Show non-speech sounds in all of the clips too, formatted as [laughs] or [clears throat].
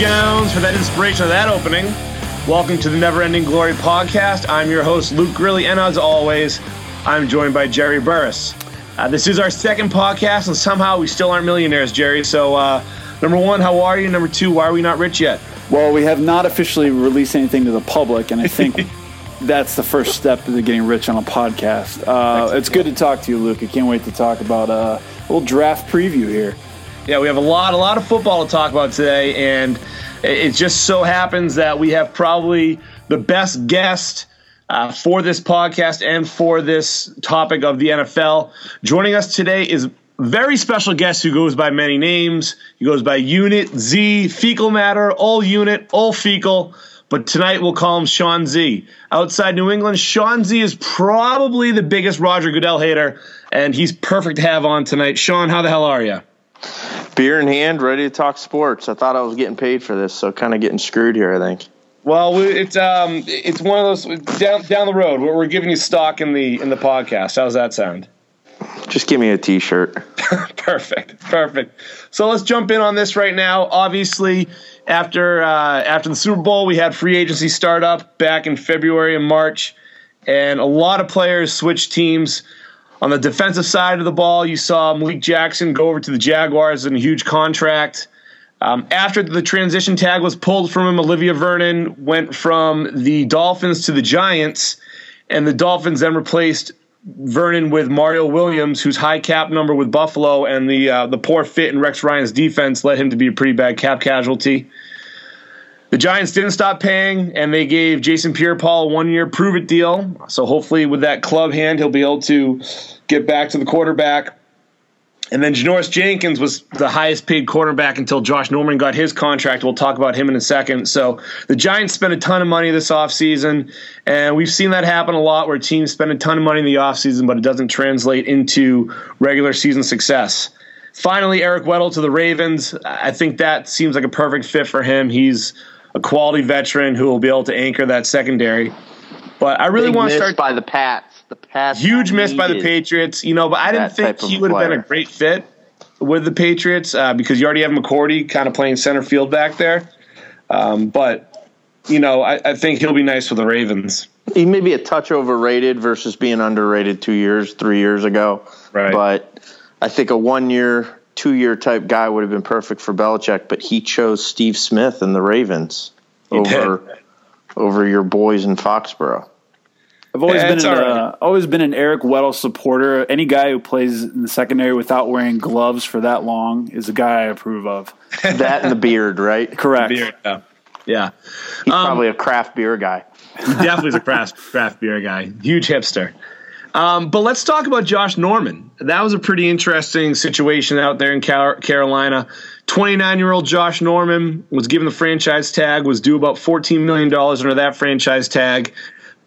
Jones for that inspiration of that opening. Welcome to the Never Ending Glory podcast. I'm your host, Luke Grilly, and as always, I'm joined by Jerry Burris. Uh, this is our second podcast, and somehow we still aren't millionaires, Jerry. So, uh, number one, how are you? Number two, why are we not rich yet? Well, we have not officially released anything to the public, and I think [laughs] that's the first step to getting rich on a podcast. Uh, it's good to talk to you, Luke. I can't wait to talk about uh, a little draft preview here. Yeah, we have a lot, a lot of football to talk about today, and it just so happens that we have probably the best guest uh, for this podcast and for this topic of the NFL. Joining us today is very special guest who goes by many names. He goes by Unit Z, Fecal Matter, All Unit, All Fecal. But tonight we'll call him Sean Z. Outside New England, Sean Z is probably the biggest Roger Goodell hater, and he's perfect to have on tonight. Sean, how the hell are you? Beer in hand, ready to talk sports. I thought I was getting paid for this, so kind of getting screwed here. I think. Well, it's um, it's one of those down down the road. We're, we're giving you stock in the in the podcast. How's that sound? Just give me a T-shirt. [laughs] perfect, perfect. So let's jump in on this right now. Obviously, after uh, after the Super Bowl, we had free agency start up back in February and March, and a lot of players switched teams. On the defensive side of the ball, you saw Malik Jackson go over to the Jaguars in a huge contract. Um, after the transition tag was pulled from him, Olivier Vernon went from the Dolphins to the Giants, and the Dolphins then replaced Vernon with Mario Williams, whose high cap number with Buffalo and the uh, the poor fit in Rex Ryan's defense led him to be a pretty bad cap casualty. The Giants didn't stop paying, and they gave Jason Pierre-Paul a one-year prove-it deal. So hopefully, with that club hand, he'll be able to get back to the quarterback. And then Janoris Jenkins was the highest paid quarterback until Josh Norman got his contract. We'll talk about him in a second. So the Giants spent a ton of money this offseason, and we've seen that happen a lot where teams spend a ton of money in the offseason, but it doesn't translate into regular season success. Finally, Eric Weddle to the Ravens. I think that seems like a perfect fit for him. He's a quality veteran who will be able to anchor that secondary. But I really Big want to start by the Pats. The Pats huge miss by the Patriots. You know, but I didn't think he would have been a great fit with the Patriots uh, because you already have McCourty kind of playing center field back there. Um, but you know, I, I think he'll be nice for the Ravens. He may be a touch overrated versus being underrated two years, three years ago. Right. But I think a one year two year type guy would have been perfect for Belichick, but he chose Steve Smith and the Ravens He over did. over your boys in Foxborough. I've always Yeah, been an, all right. uh, always been an Eric Weddle supporter. Any guy who plays in the secondary without wearing gloves for that long is a guy I approve of. [laughs] That and the beard, right? [laughs] Correct. Beer, yeah. yeah. He's Um, probably a craft beer guy. He definitely is a craft [laughs] craft beer guy. Huge hipster. Um, but let's talk about Josh Norman. That was a pretty interesting situation out there in Car- Carolina. 29 year old Josh Norman was given the franchise tag, was due about $14 million under that franchise tag,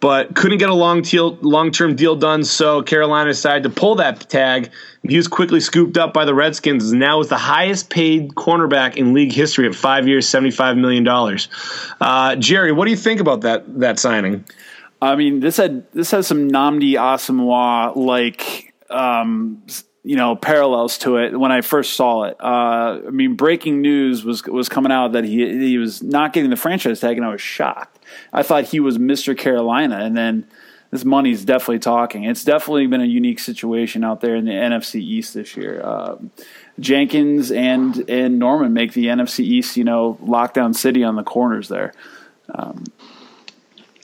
but couldn't get a long deal, long-term deal done. So Carolina decided to pull that tag. He was quickly scooped up by the Redskins. and Now is the highest paid cornerback in league history at five years, $75 million. Uh, Jerry, what do you think about that that signing? I mean, this had this has some Nnamdi Asomugha like um, you know parallels to it when I first saw it. Uh, I mean, breaking news was was coming out that he he was not getting the franchise tag, and I was shocked. I thought he was Mister Carolina, and then this money's definitely talking. It's definitely been a unique situation out there in the NFC East this year. Um, Jenkins and and Norman make the NFC East, you know, lockdown city on the corners there. Um,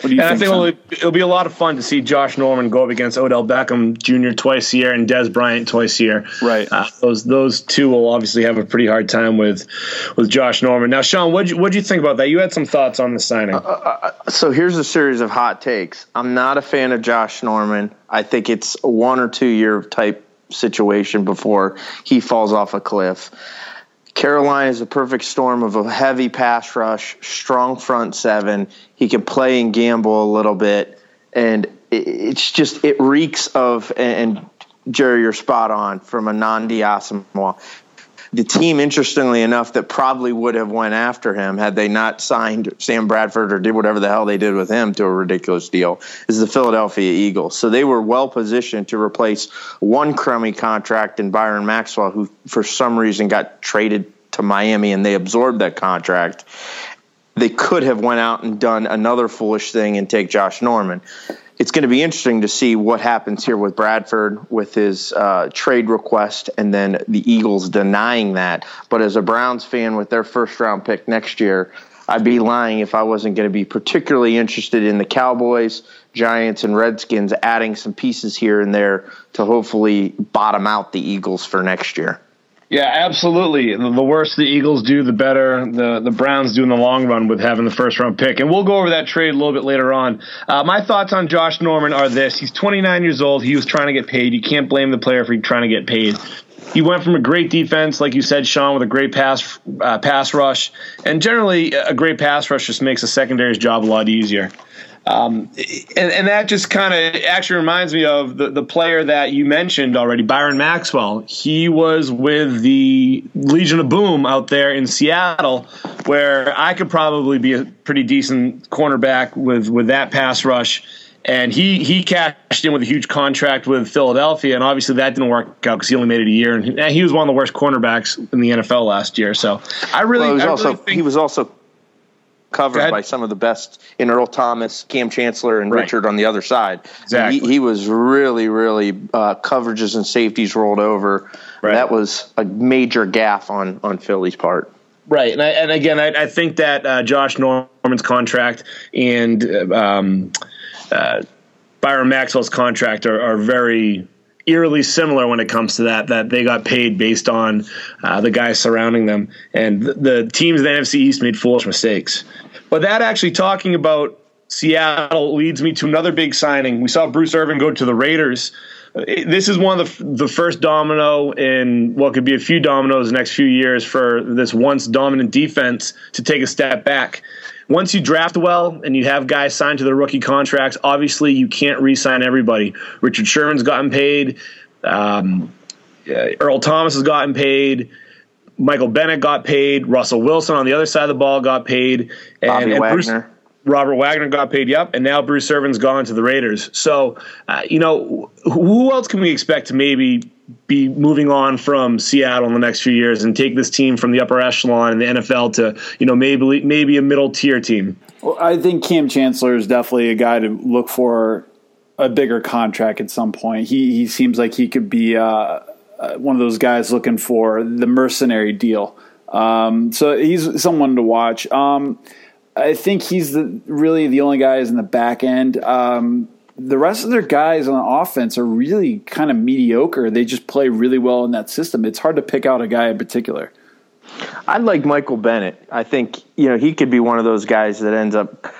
what do you And I think? think it'll, it'll be a lot of fun to see Josh Norman go up against Odell Beckham Jr. twice a year and Dez Bryant twice a year. Right. Uh, those those two will obviously have a pretty hard time with with Josh Norman. Now, Sean, what you what you think about that? You had some thoughts on the signing. Uh, uh, uh, so here's a series of hot takes. I'm not a fan of Josh Norman. I think it's a one or two year type situation before he falls off a cliff. Carolina is a perfect storm of a heavy pass rush, strong front seven. He can play and gamble a little bit, and it's just it reeks of. And Jerry, you're spot on from a Nnamdi Asomugha. The team, interestingly enough, that probably would have went after him had they not signed Sam Bradford or did whatever the hell they did with him to a ridiculous deal, is the Philadelphia Eagles. So they were well positioned to replace one crummy contract in Byron Maxwell, who for some reason got traded to Miami and they absorbed that contract, they could have went out and done another foolish thing and take Josh Norman. It's going to be interesting to see what happens here with Bradford with his uh, trade request and then the Eagles denying that. But as a Browns fan with their first round pick next year, I'd be lying if I wasn't going to be particularly interested in the Cowboys, Giants, and Redskins adding some pieces here and there to hopefully bottom out the Eagles for next year. Yeah, absolutely. The worse the Eagles do, the better the, the Browns do in the long run with having the first round pick. And we'll go over that trade a little bit later on. Uh, my thoughts on Josh Norman are this he's 29 years old. He was trying to get paid. You can't blame the player for trying to get paid. He went from a great defense, like you said, Sean, with a great pass uh, pass rush, and generally a great pass rush just makes a secondary's job a lot easier. Um, and, and, that just kind of actually reminds me of the, the player that you mentioned already, Byron Maxwell. He was with the Legion of Boom out there in Seattle, where I could probably be a pretty decent cornerback with, with that pass rush. And he, he cashed in with a huge contract with Philadelphia, and obviously that didn't work out because he only made it a year. And he, he, was one of the worst cornerbacks in the NFL last year. So I really, well, he was I also really think, he was also covered by some of the best in Earl Thomas, Kam Chancellor, and right. Richard on the other side. Exactly. He, he, was really, really uh, coverages and safeties rolled over. Right. That was a major gaff on on Philly's part. Right, and I, and again, I, I think that uh, Josh Norman's contract and um, uh, Byron Maxwell's contract are, are very eerily similar when it comes to that. That they got paid based on uh, the guys surrounding them, and the, the teams in the NFC East made foolish mistakes. But that actually talking about Seattle leads me to another big signing. We saw Bruce Irvin go to the Raiders. This is one of the, the first domino in what could be a few dominoes the next few years for this once dominant defense to take a step back once you draft well and you have guys signed to their rookie contracts, obviously you can't re-sign everybody. Richard Sherman's gotten paid. Um, Earl Thomas has gotten paid. Michael Bennett got paid. Russell Wilson on the other side of the ball got paid. And, Bobby and Wagner. Bruce, Robert Wagner got paid, yep, and now Bruce Irvin's gone to the Raiders. So, uh, you know, who else can we expect to maybe be moving on from Seattle in the next few years and take this team from the upper echelon in the NFL to, you know, maybe maybe a middle tier team? Well, I think Kam Chancellor is definitely a guy to look for a bigger contract at some point. He he seems like he could be uh, uh, one of those guys looking for the mercenary deal. Um, so he's someone to watch. Um, I think he's the really the only guy is in the back end. Um, the rest of their guys on the offense are really kind of mediocre. They just play really well in that system. It's hard to pick out a guy in particular. I like Michael Bennett. I think you know he could be one of those guys that ends up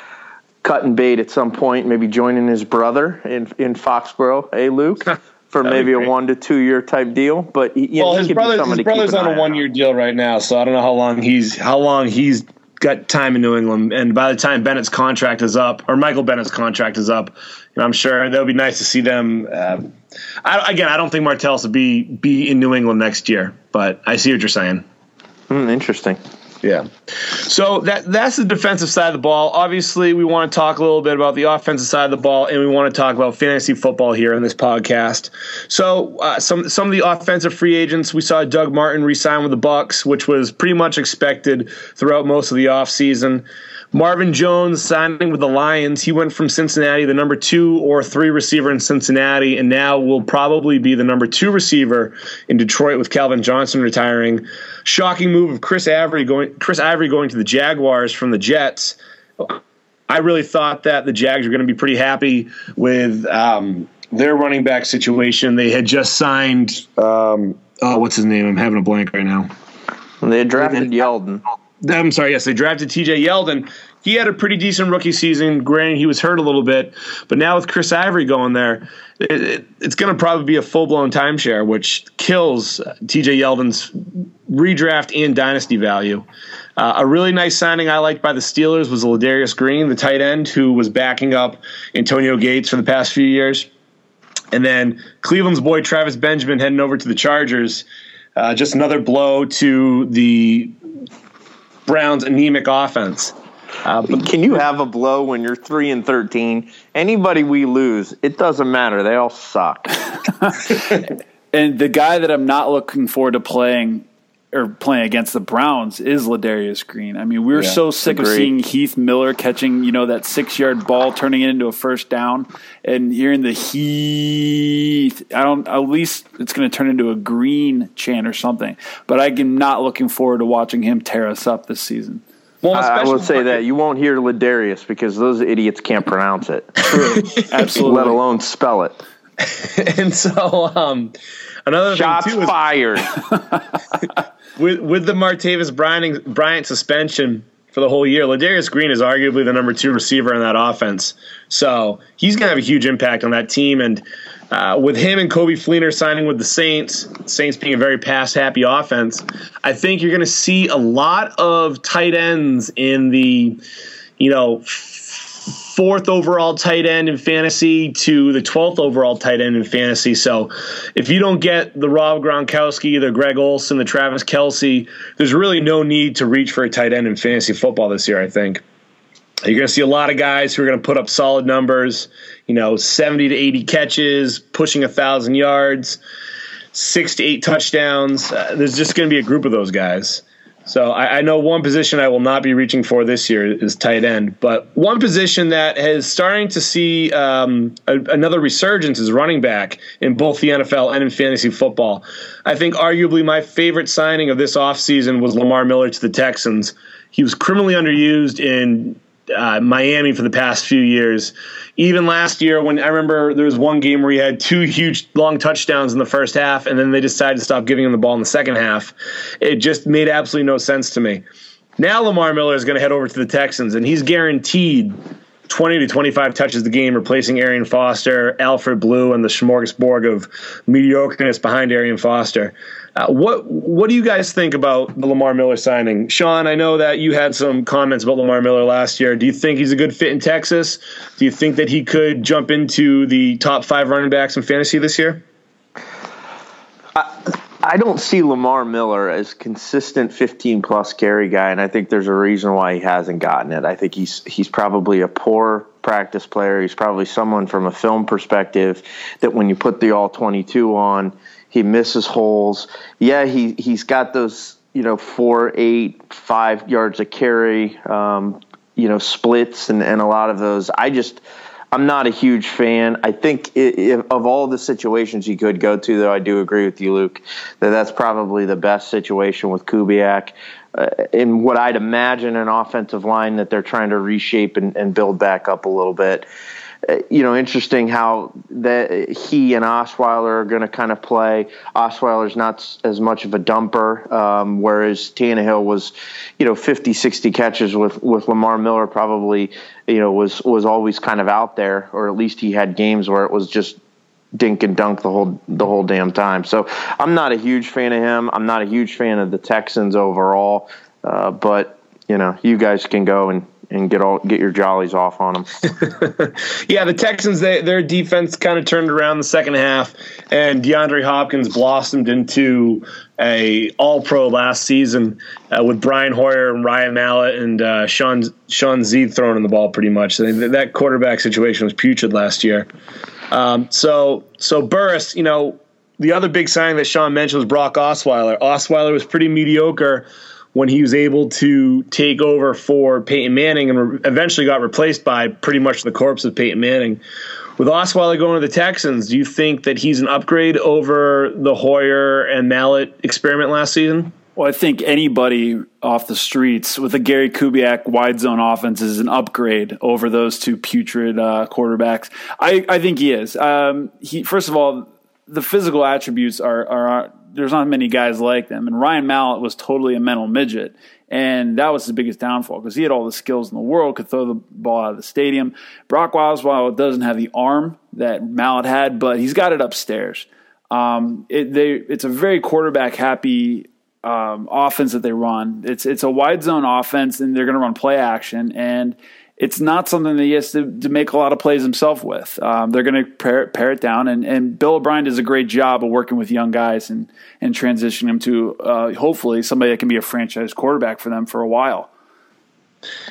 cutting bait at some point, maybe joining his brother in in Foxborough. Hey, Luke. [laughs] For maybe a one to two year type deal, but you well, his brother's, his brother's on a one year deal right now, so I don't know how long he's how long he's got time in New England, and by the time Bennett's contract is up, or Michael Bennett's contract is up, you know, I'm sure that would be nice to see them. Uh, I, again, I don't think Martellus will be be in New England next year, but I see what you're saying. Mm, interesting. Yeah. So that that's the defensive side of the ball. Obviously, we want to talk a little bit about the offensive side of the ball, and we want to talk about fantasy football here in this podcast. So uh, some some of the offensive free agents we saw Doug Martin re-sign with the Bucs, which was pretty much expected throughout most of the offseason. Marvin Jones signing with the Lions. He went from Cincinnati, the number two or three receiver in Cincinnati, and now will probably be the number two receiver in Detroit with Calvin Johnson retiring. Shocking move of Chris Ivory going Chris Ivory going to the Jaguars from the Jets. I really thought that the Jags were going to be pretty happy with um, their running back situation. They had just signed. Um, oh, what's his name? I'm having a blank right now. They drafted Yeldon. I'm sorry, yes, they drafted TJ Yeldon. He had a pretty decent rookie season. Granted, he was hurt a little bit, but now with Chris Ivory going there, it, it, it's going to probably be a full blown timeshare, which kills TJ Yeldon's redraft and dynasty value. Uh, a really nice signing I liked by the Steelers was Ladarius Green, the tight end who was backing up Antonio Gates for the past few years. And then Cleveland's boy Travis Benjamin heading over to the Chargers. Uh, just another blow to the Browns' anemic offense. Uh, Can you have a blow when you're three and thirteen? Anybody we lose, it doesn't matter. They all suck. [laughs] and the guy that I'm not looking forward to playing or playing against the Browns is Ladarius Green. I mean, we are Yeah, so sick of seeing Heath Miller catching, you know, that six yard ball, turning it into a first down, and hearing the Heath. I don't. At least it's going to turn into a Green chant or something. But I am not looking forward to watching him tear us up this season. Well, I, I will say that you won't hear Ladarius because those idiots can't pronounce it, [laughs] Absolutely. let alone spell it. [laughs] and so um, another Shots thing too is fired. [laughs] with with the Martavis Bryant, Bryant suspension for the whole year, Ladarius Green is arguably the number two receiver in that offense. So he's going to have a huge impact on that team. And uh, with him and Coby Fleener signing with the Saints, Saints being a very pass happy offense, I think you're going to see a lot of tight ends in the, you know, fourth overall tight end in fantasy to the 12th overall tight end in fantasy. So if you don't get the Rob Gronkowski, the Greg Olsen, the Travis Kelce, there's really no need to reach for a tight end in fantasy football this year, I think. You're going to see a lot of guys who are going to put up solid numbers, you know, 70 to 80 catches, pushing a 1,000 yards, six to eight touchdowns. Uh, there's just going to be a group of those guys. So I, I know one position I will not be reaching for this year is tight end, but one position that is starting to see um, a, another resurgence is running back in both the NFL and in fantasy football. I think arguably my favorite signing of this offseason was Lamar Miller to the Texans. He was criminally underused in uh, Miami for the past few years. Even last year, when I remember there was one game where he had two huge long touchdowns in the first half, and then they decided to stop giving him the ball in the second half. It just made absolutely no sense to me. Now Lamar Miller is going to head over to the Texans, and he's guaranteed 20 to 25 touches the game, replacing Arian Foster, Alfred Blue, and the smorgasbord of mediocreness behind Arian Foster. Uh, what what do you guys think about the Lamar Miller signing, Sean? I know that you had some comments about Lamar Miller last year. Do you think he's a good fit in Texas? Do you think that he could jump into the top five running backs in fantasy this year? I don't see Lamar Miller as consistent 15 plus carry guy, and I think there's a reason why he hasn't gotten it. I think he's he's probably a poor practice player. He's probably someone from a film perspective that when you put the all 22 on, he misses holes. Yeah, he he's got those you know four, eight, five yards of carry, um, you know splits, and and a lot of those. I just I'm not a huge fan. I think i if, of all the situations he could go to, though, I do agree with you, Luke, that that's probably the best situation with Kubiak. Uh, in what I'd imagine an offensive line that they're trying to reshape and, and build back up a little bit. Uh, you know, interesting how that he and Osweiler are going to kind of play. Osweiler's not as much of a dumper, um, whereas Tannehill was, you know, 50, 60 catches with, with Lamar Miller probably, you know, was, was always kind of out there, or at least he had games where it was just dink and dunk the whole the whole damn time. So I'm not a huge fan of him. I'm not a huge fan of the Texans overall. Uh, but you know, you guys can go and, and get all get your jollies off on them. [laughs] Yeah, the Texans, they, their defense kind of turned around the second half, and DeAndre Hopkins blossomed into a All Pro last season uh, with Brian Hoyer and Ryan Mallett and uh, Sean Sean Zeed throwing the ball pretty much. So that quarterback situation was putrid last year. Um, so so Burris, you know, the other big signing that Sean mentioned was Brock Osweiler. Osweiler was pretty mediocre when he was able to take over for Peyton Manning and re- eventually got replaced by pretty much the corpse of Peyton Manning. With Osweiler going to the Texans, do you think that he's an upgrade over the Hoyer and Mallett experiment last season? Well, I think anybody off the streets with a Gary Kubiak wide zone offense is an upgrade over those two putrid uh, quarterbacks. I, I think he is. Um, he first of all, the physical attributes are, are there's not many guys like them, and Ryan Mallett was totally a mental midget, and that was his biggest downfall because he had all the skills in the world, could throw the ball out of the stadium. Brock Osweiler doesn't have the arm that Mallett had, but he's got it upstairs. Um, it, they, it's a very quarterback happy um, offense that they run. It's it's a wide zone offense, and they're going to run play action, and it's not something that he has to, to make a lot of plays himself with. Um, they're going to pare, pare it down, and, and Bill O'Brien does a great job of working with young guys and and transitioning them to uh, hopefully somebody that can be a franchise quarterback for them for a while.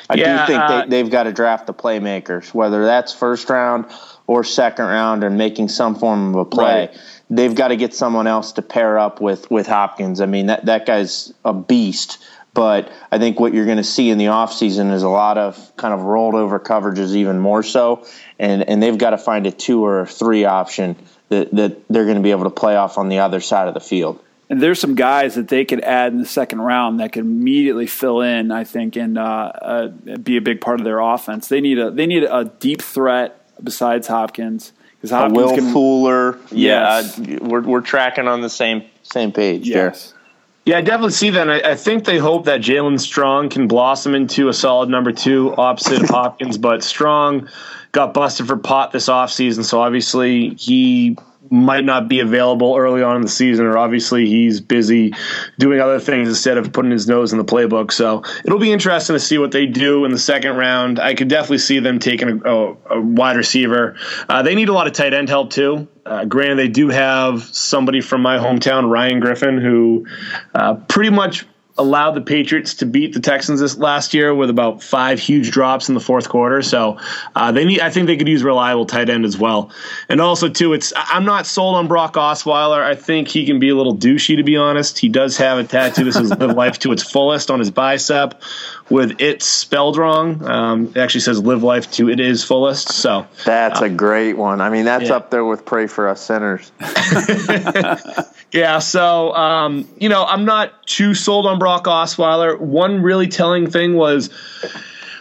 I Yeah, do think uh, they, they've got to draft the playmakers, whether that's first round or second round, and making some form of a play. Right. they've got to get someone else to pair up with with Hopkins. I mean, that that guy's a beast. But I think what you're going to see in the offseason is a lot of kind of rolled over coverages, even more so. And, and they've got to find a two or three option that, that they're going to be able to play off on the other side of the field. And there's some guys that they could add in the second round that could immediately fill in, I think, and uh, uh, be a big part of their offense. They need a they need a deep threat besides Hopkins. Because Hopkins Will can, Fuller, yes. yeah, we're we're tracking on the same same page. Yes. Yeah, I definitely see that. I, I, think they hope that Jaelen Strong can blossom into a solid number two opposite of Hopkins, but Strong got busted for pot this offseason, so obviously he might not be available early on in the season, or obviously he's busy doing other things instead of putting his nose in the playbook. So it'll be interesting to see what they do in the second round. I could definitely see them taking a, a, a wide receiver. Uh, they need a lot of tight end help too. Uh, granted, they do have somebody from my hometown, Ryan Griffin, who uh, pretty much allowed the Patriots to beat the Texans this last year with about five huge drops in the fourth quarter. So uh, they need. I think they could use reliable tight end as well. And also too, it's I'm not sold on Brock Osweiler. I think he can be a little douchey to be honest. He does have a tattoo that says "Live Life to its fullest" on his bicep, with it spelled wrong. Um, it actually says "Live Life to it is fullest." So that's uh, a great one. I mean, that's yeah. up there with "Pray for Us Sinners." [laughs] [laughs] Yeah, so um, you know, I'm not too sold on Brock Osweiler. One really telling thing was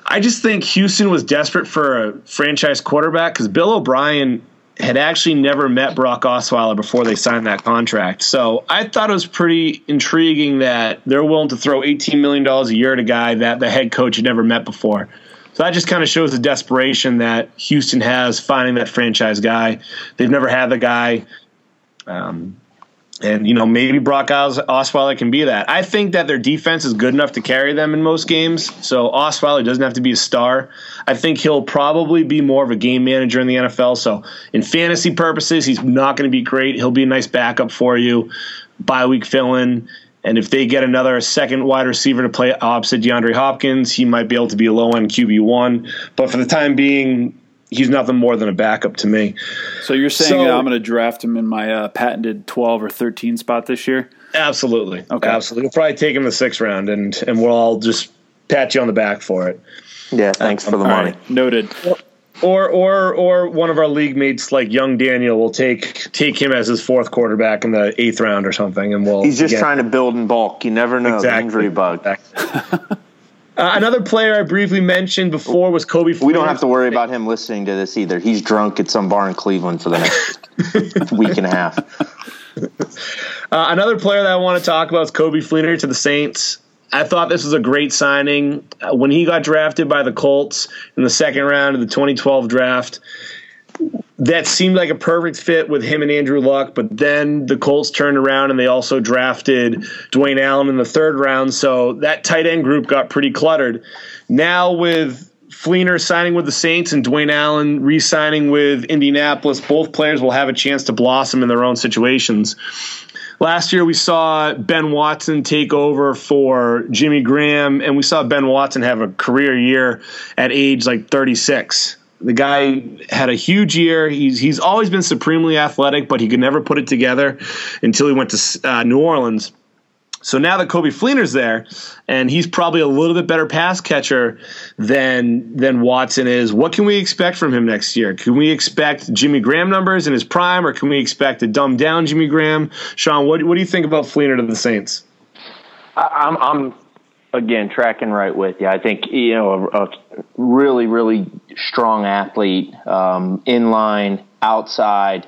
I just think Houston was desperate for a franchise quarterback because Bill O'Brien had actually never met Brock Osweiler before they signed that contract. So I thought it was pretty intriguing that they're willing to throw $18 million a year at a guy that the head coach had never met before. So that just kind of shows the desperation that Houston has finding that franchise guy. They've never had the guy. Um, and you know maybe Brock Os- Osweiler can be that. I think that their defense is good enough to carry them in most games. So Osweiler doesn't have to be a star. I think he'll probably be more of a game manager in the NFL. So in fantasy purposes, he's not going to be great. He'll be a nice backup for you, bye week fill in. And if they get another second wide receiver to play opposite DeAndre Hopkins, he might be able to be a low end QB one. But for the time being, he's nothing more than a backup to me. So you're saying so, I'm going to draft him in my uh, patented 12 or 13 spot this year? Absolutely. Okay. Absolutely. We'll probably take him the sixth round, and and we'll all just pat you on the back for it. Yeah. Thanks for the money. Right, noted. Or or or one of our league mates like young Daniel will take take him as his fourth quarterback in the eighth round or something, and we'll. He's just get, trying to build in bulk. You never know. Exactly. injury bug. Exactly. [laughs] Uh, another player I briefly mentioned before was Coby. We don't have to worry about him listening to this either. He's drunk at some bar in Cleveland for the next [laughs] week and a half. Uh, another player that I want to talk about is Coby Fleener to the Saints. I thought this was a great signing. Uh, when he got drafted by the Colts in the second round of the 2012 draft, that seemed like a perfect fit with him and Andrew Luck, but then the Colts turned around and they also drafted Dwayne Allen in the third round. So that tight end group got pretty cluttered. Now with Fleener signing with the Saints and Dwayne Allen re signing with Indianapolis, both players will have a chance to blossom in their own situations. Last year, we saw Ben Watson take over for Jimmy Graham, and we saw Ben Watson have a career year at age like 36. The guy had a huge year. He's he's always been supremely athletic, but he could never put it together until he went to uh, New Orleans. So now that Coby Fleener's there, and he's probably a little bit better pass catcher than than Watson is. What can we expect from him next year? Can we expect Jimmy Graham numbers in his prime, or can we expect a dumbed down Jimmy Graham? Sean, what what do you think about Fleener to the Saints? I'm I'm again tracking right with you. I think you know a, a really really strong athlete, um, inline, outside,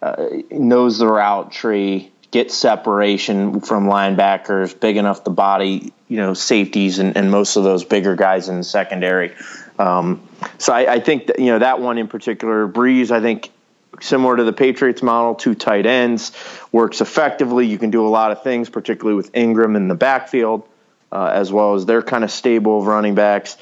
uh, knows the route tree, gets separation from linebackers, big enough to body you know safeties and, and most of those bigger guys in the secondary. Um, so I, I think that you know that one in particular, Brees. I think similar to the Patriots model, two tight ends works effectively. You can do a lot of things, particularly with Ingram in the backfield uh, as well as their kind of stable of running backs.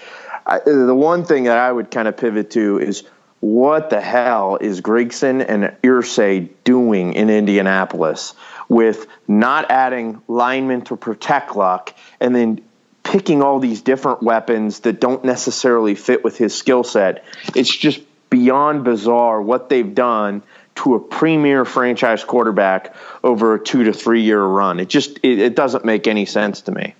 I, the one thing that I would kind of pivot to is what the hell is Grigson and Irsay doing in Indianapolis with not adding linemen to protect Luck and then picking all these different weapons that don't necessarily fit with his skill set? It's just beyond bizarre what they've done to a premier franchise quarterback over a two to three year run. It just it, it doesn't make any sense to me.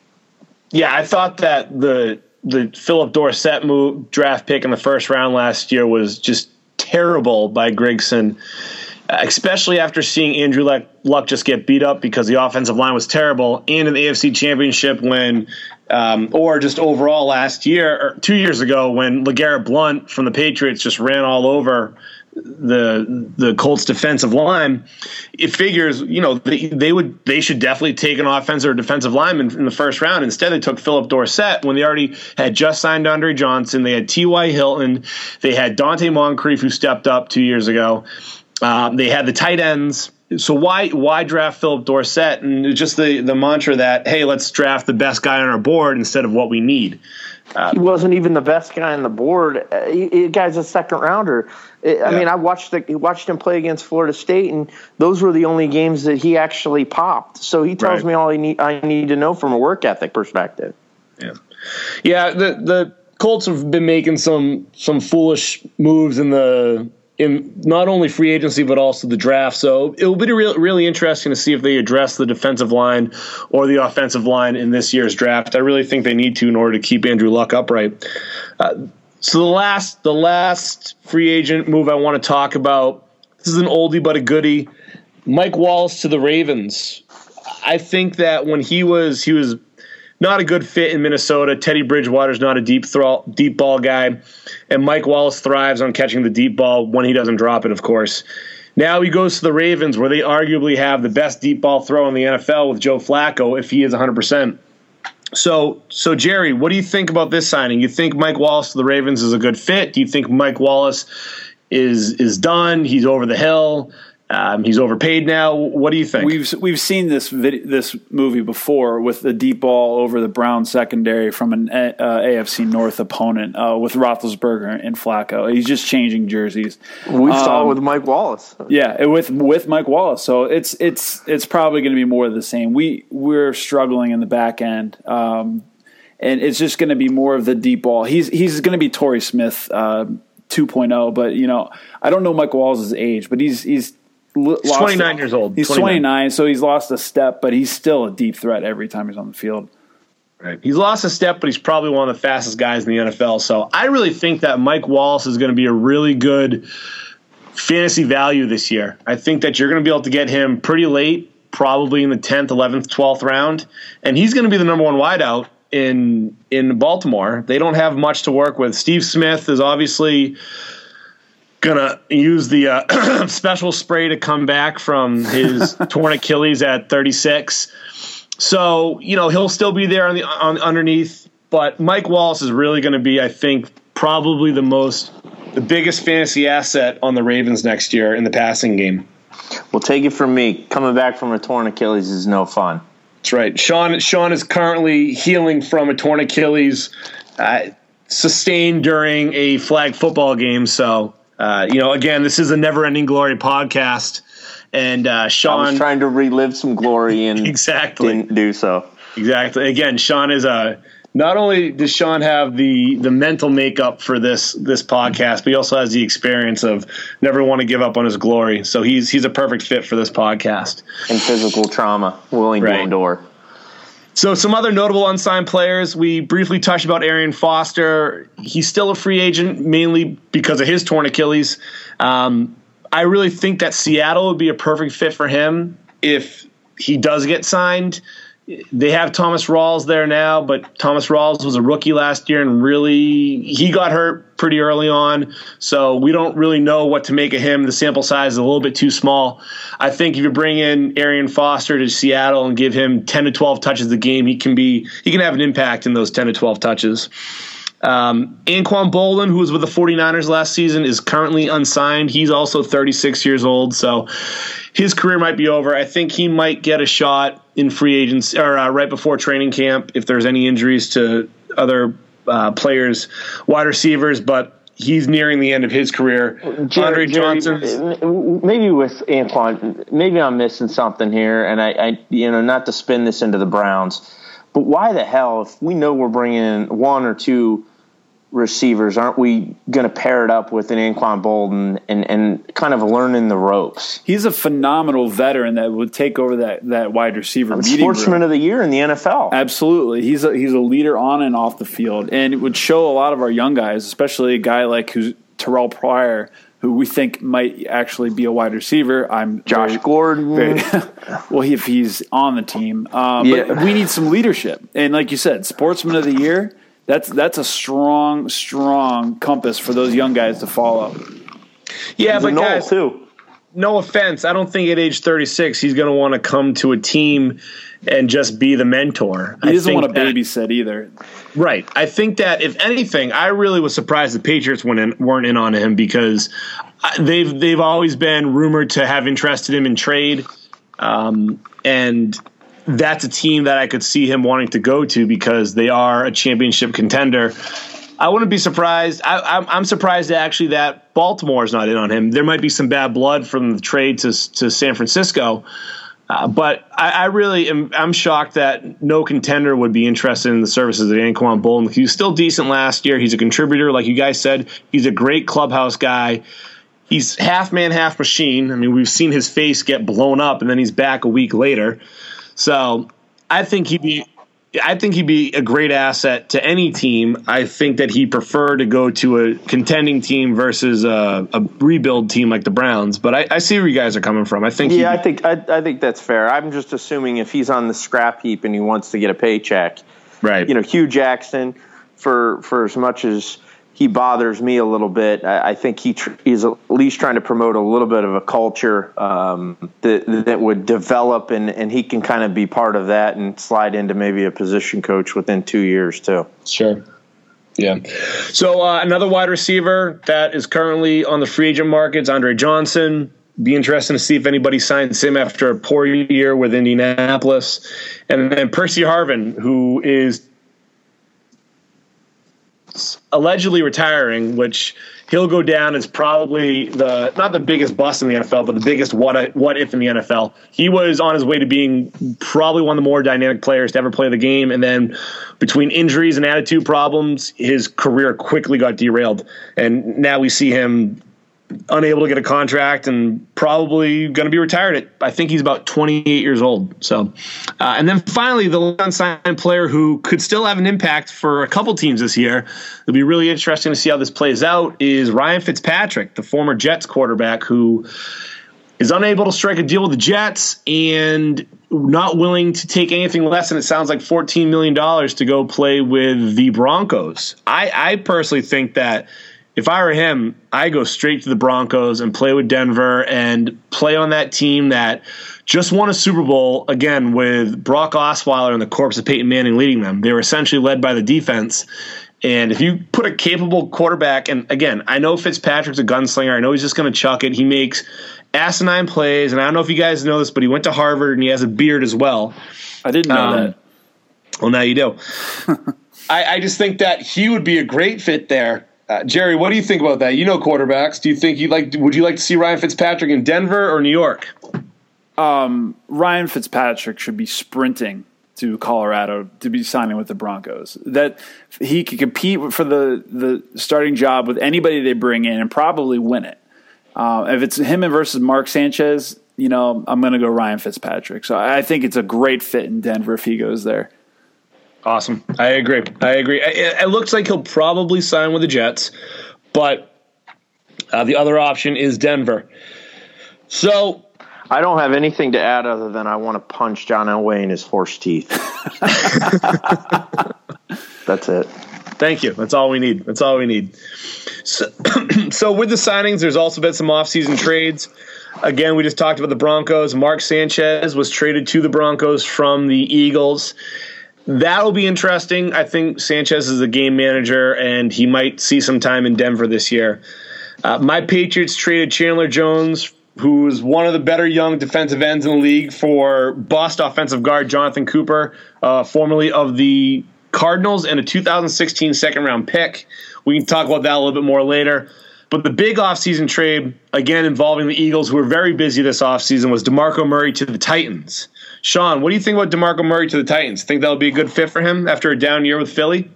Yeah, I thought that the the Phillip Dorsett move draft pick in the first round last year was just terrible by Grigson, especially after seeing Andrew Luck just get beat up because the offensive line was terrible, and in the AFC Championship when, um, or just overall last year or two years ago when LeGarrette Blunt from the Patriots just ran all over the the Colts defensive line, it figures you know they, they would they should definitely take an offensive or defensive lineman in the first round. Instead, they took Phillip Dorsett when they already had just signed Andre Johnson. They had T.Y. Hilton. They had Donte Moncrief who stepped up two years ago. Uh, they had the tight ends. So why why draft Phillip Dorsett and just the the mantra that hey let's draft the best guy on our board instead of what we need. Uh, he wasn't even the best guy on the board. Uh, he, he, guy's a second rounder. I yeah. mean, I watched the, watched him play against Florida State, and those were the only games that he actually popped. So he tells right. me all I need I need to know from a work ethic perspective. Yeah, yeah. The the Colts have been making some some foolish moves in the in not only free agency but also the draft. So it will be really, really interesting to see if they address the defensive line or the offensive line in this year's draft. I really think they need to in order to keep Andrew Luck upright. Uh, so the last the last free agent move I want to talk about. This is an oldie but a goodie. Mike Wallace to the Ravens. I think that when he was he was not a good fit in Minnesota. Teddy Bridgewater's not a deep throw, deep ball guy, and Mike Wallace thrives on catching the deep ball when he doesn't drop it, of course. Now he goes to the Ravens, where they arguably have the best deep ball throw in the NFL with Joe Flacco, if he is 100 percent. So, so Jerry, what do you think about this signing? You think Mike Wallace to the Ravens is a good fit? Do you think Mike Wallace is is done? He's over the hill. Um, he's overpaid now. What do you think? We've we've seen this vid- this movie before with the deep ball over the Brown secondary from an uh, AFC North opponent uh, with Roethlisberger and Flacco. He's just changing jerseys. We um, saw it with Mike Wallace. Yeah, with with Mike Wallace. So it's it's it's probably going to be more of the same. We we're struggling in the back end. Um, and it's just going to be more of the deep ball. He's he's going to be Torrey Smith uh, 2.0, but you know I don't know Mike Wallace's age, but he's he's He's 29 years old. He's 29. 29, so he's lost a step, but he's still a deep threat every time he's on the field. Right. He's lost a step, but he's probably one of the fastest guys in the NFL. So I really think that Mike Wallace is going to be a really good fantasy value this year. I think that you're going to be able to get him pretty late, probably in the 10th, 11th, 12th round, and he's going to be the number one wideout in in Baltimore. They don't have much to work with. Steve Smith is obviously gonna use the uh, [clears throat] special spray to come back from his [laughs] torn Achilles at 36. So you know he'll still be there on the on underneath, but Mike Wallace is really going to be, I think, probably the most the biggest fantasy asset on the Ravens next year in the passing game. Well, take it from me. Coming back from a torn Achilles is no fun. That's right. Sean Sean is currently healing from a torn Achilles uh, sustained during a flag football game. So uh, you know, again, this is a never ending glory podcast. And uh, Sean. I was trying to relive some glory and [laughs] exactly didn't do so. Exactly. Again, Sean is a. Not only does Sean have the the mental makeup for this this podcast, but he also has the experience of never want to give up on his glory. So he's he's a perfect fit for this podcast. And physical trauma, willing right. to endure. So, some other notable unsigned players. We briefly touched about Arian Foster. He's still a free agent, mainly because of his torn Achilles. Um, I really think that Seattle would be a perfect fit for him if he does get signed they have Thomas Rawls there now, but Thomas Rawls was a rookie last year and really he got hurt pretty early on. So we don't really know what to make of him. The sample size is a little bit too small. I think if you bring in Arian Foster to Seattle and give him 10 to 12 touches a game, he can be he can have an impact in those 10 to 12 touches. Um, Anquan Boldin, who was with the 49ers last season, is currently unsigned. He's also 36 years old, so his career might be over. I think he might get a shot in free agents or uh, right before training camp if there's any injuries to other uh, players, wide receivers, but he's nearing the end of his career. Jerry, Andre Johnson, maybe with Anquan, maybe I'm missing something here, and I, I, you know, not to spin this into the Browns, but why the hell, if we know we're bringing one or two receivers, aren't we going to pair it up with an Anquan Boldin and, and kind of learning the ropes? He's a phenomenal veteran that would take over that, that wide receiver. sportsman room. of the year in the NFL. Absolutely, he's a, he's a leader on and off the field, and it would show a lot of our young guys, especially a guy like who's Terrelle Pryor, who we think might actually be a wide receiver. I'm Josh very, Gordon. [laughs] Very, well, if he's on the team, um, yeah. but we need some leadership. And like you said, Sportsman of the Year. That's that's a strong, strong compass for those young guys to follow. Yeah, he's but guys, too. No offense, I don't think at age 36 he's going to want to come to a team and just be the mentor. He doesn't want to babysit either. Right. I think that if anything, I really was surprised the Patriots went in, weren't in on him because uh, they've they've always been rumored to have interested him in trade, um, and that's a team that I could see him wanting to go to because they are a championship contender. I wouldn't be surprised. I, am surprised actually that Baltimore is not in on him. There might be some bad blood from the trade to to San Francisco, uh, but I, I, really am I'm shocked that no contender would be interested in the services of Anquan Boldin. He was still decent last year. He's a contributor, like you guys said. He's a great clubhouse guy. He's half man, half machine. I mean, we've seen his face get blown up, and then he's back a week later. So I think he'd be I think he'd be a great asset to any team. I think that he'd prefer to go to a contending team versus a, a rebuild team like the Browns. But I, I, see where you guys are coming from. I think. Yeah, I think I, I, think that's fair. I'm just assuming if he's on the scrap heap and he wants to get a paycheck, right? You know, Hue Jackson, for for as much as he bothers me a little bit. I, I think he tr- he's at least trying to promote a little bit of a culture um, that that would develop, and, and he can kind of be part of that and slide into maybe a position coach within two years too. Sure. Yeah. So uh, another wide receiver that is currently on the free agent markets, Andre Johnson. Be interesting to see if anybody signs him after a poor year with Indianapolis, and then Percy Harvin, who is allegedly retiring, which he'll go down as probably the not the biggest bust in the NFL, but the biggest what what if in the NFL. He was on his way to being probably one of the more dynamic players to ever play the game, and then between injuries and attitude problems, his career quickly got derailed, and now we see him unable to get a contract and probably going to be retired at I think he's about 28 years old. So, uh, and then finally the unsigned player who could still have an impact for a couple teams this year. It'll be really interesting to see how this plays out. Is Ryan Fitzpatrick, the former Jets quarterback who is unable to strike a deal with the Jets and not willing to take anything less than it sounds like $14 million to go play with the Broncos. I, I personally think that if I were him, I go straight to the Broncos and play with Denver and play on that team that just won a Super Bowl again with Brock Osweiler and the corpse of Peyton Manning leading them. They were essentially led by the defense. And if you put a capable quarterback, and again, I know Fitzpatrick's a gunslinger. I know he's just going to chuck it. He makes asinine plays, and I don't know if you guys know this, but he went to Harvard and he has a beard as well. I didn't know um, that. Well, now you do. [laughs] I, I just think that he would be a great fit there. Uh, Jerry, what do you think about that? You know quarterbacks. Do you think you like? Would you like to see Ryan Fitzpatrick in Denver or New York? Um, Ryan Fitzpatrick should be sprinting to Colorado to be signing with the Broncos. That he could compete for the the starting job with anybody they bring in and probably win it. Uh, if it's him and versus Mark Sanchez, you know, I'm going to go Ryan Fitzpatrick. So I think it's a great fit in Denver if he goes there. Awesome. I agree. I agree. It, it, looks like he'll probably sign with the Jets, but uh, the other option is Denver. So I don't have anything to add other than I want to punch John Elway in his horse teeth. [laughs] That's it. Thank you. That's all we need. That's all we need. So, [clears throat] so with the signings, there's also been some offseason trades. Again, we just talked about the Broncos. Mark Sanchez was traded to the Broncos from the Eagles. That'll be interesting. I think Sanchez is a game manager, and he might see some time in Denver this year. Uh, my Patriots traded Chandler Jones, who's one of the better young defensive ends in the league, for bust offensive guard Jonathan Cooper, uh, formerly of the Cardinals, and a 2016 second round pick. We can talk about that a little bit more later. But the big offseason trade, again involving the Eagles, who were very busy this offseason, was DeMarco Murray to the Titans. Sean, what do you think about DeMarco Murray to the Titans? Think that'll be a good fit for him after a down year with Philly?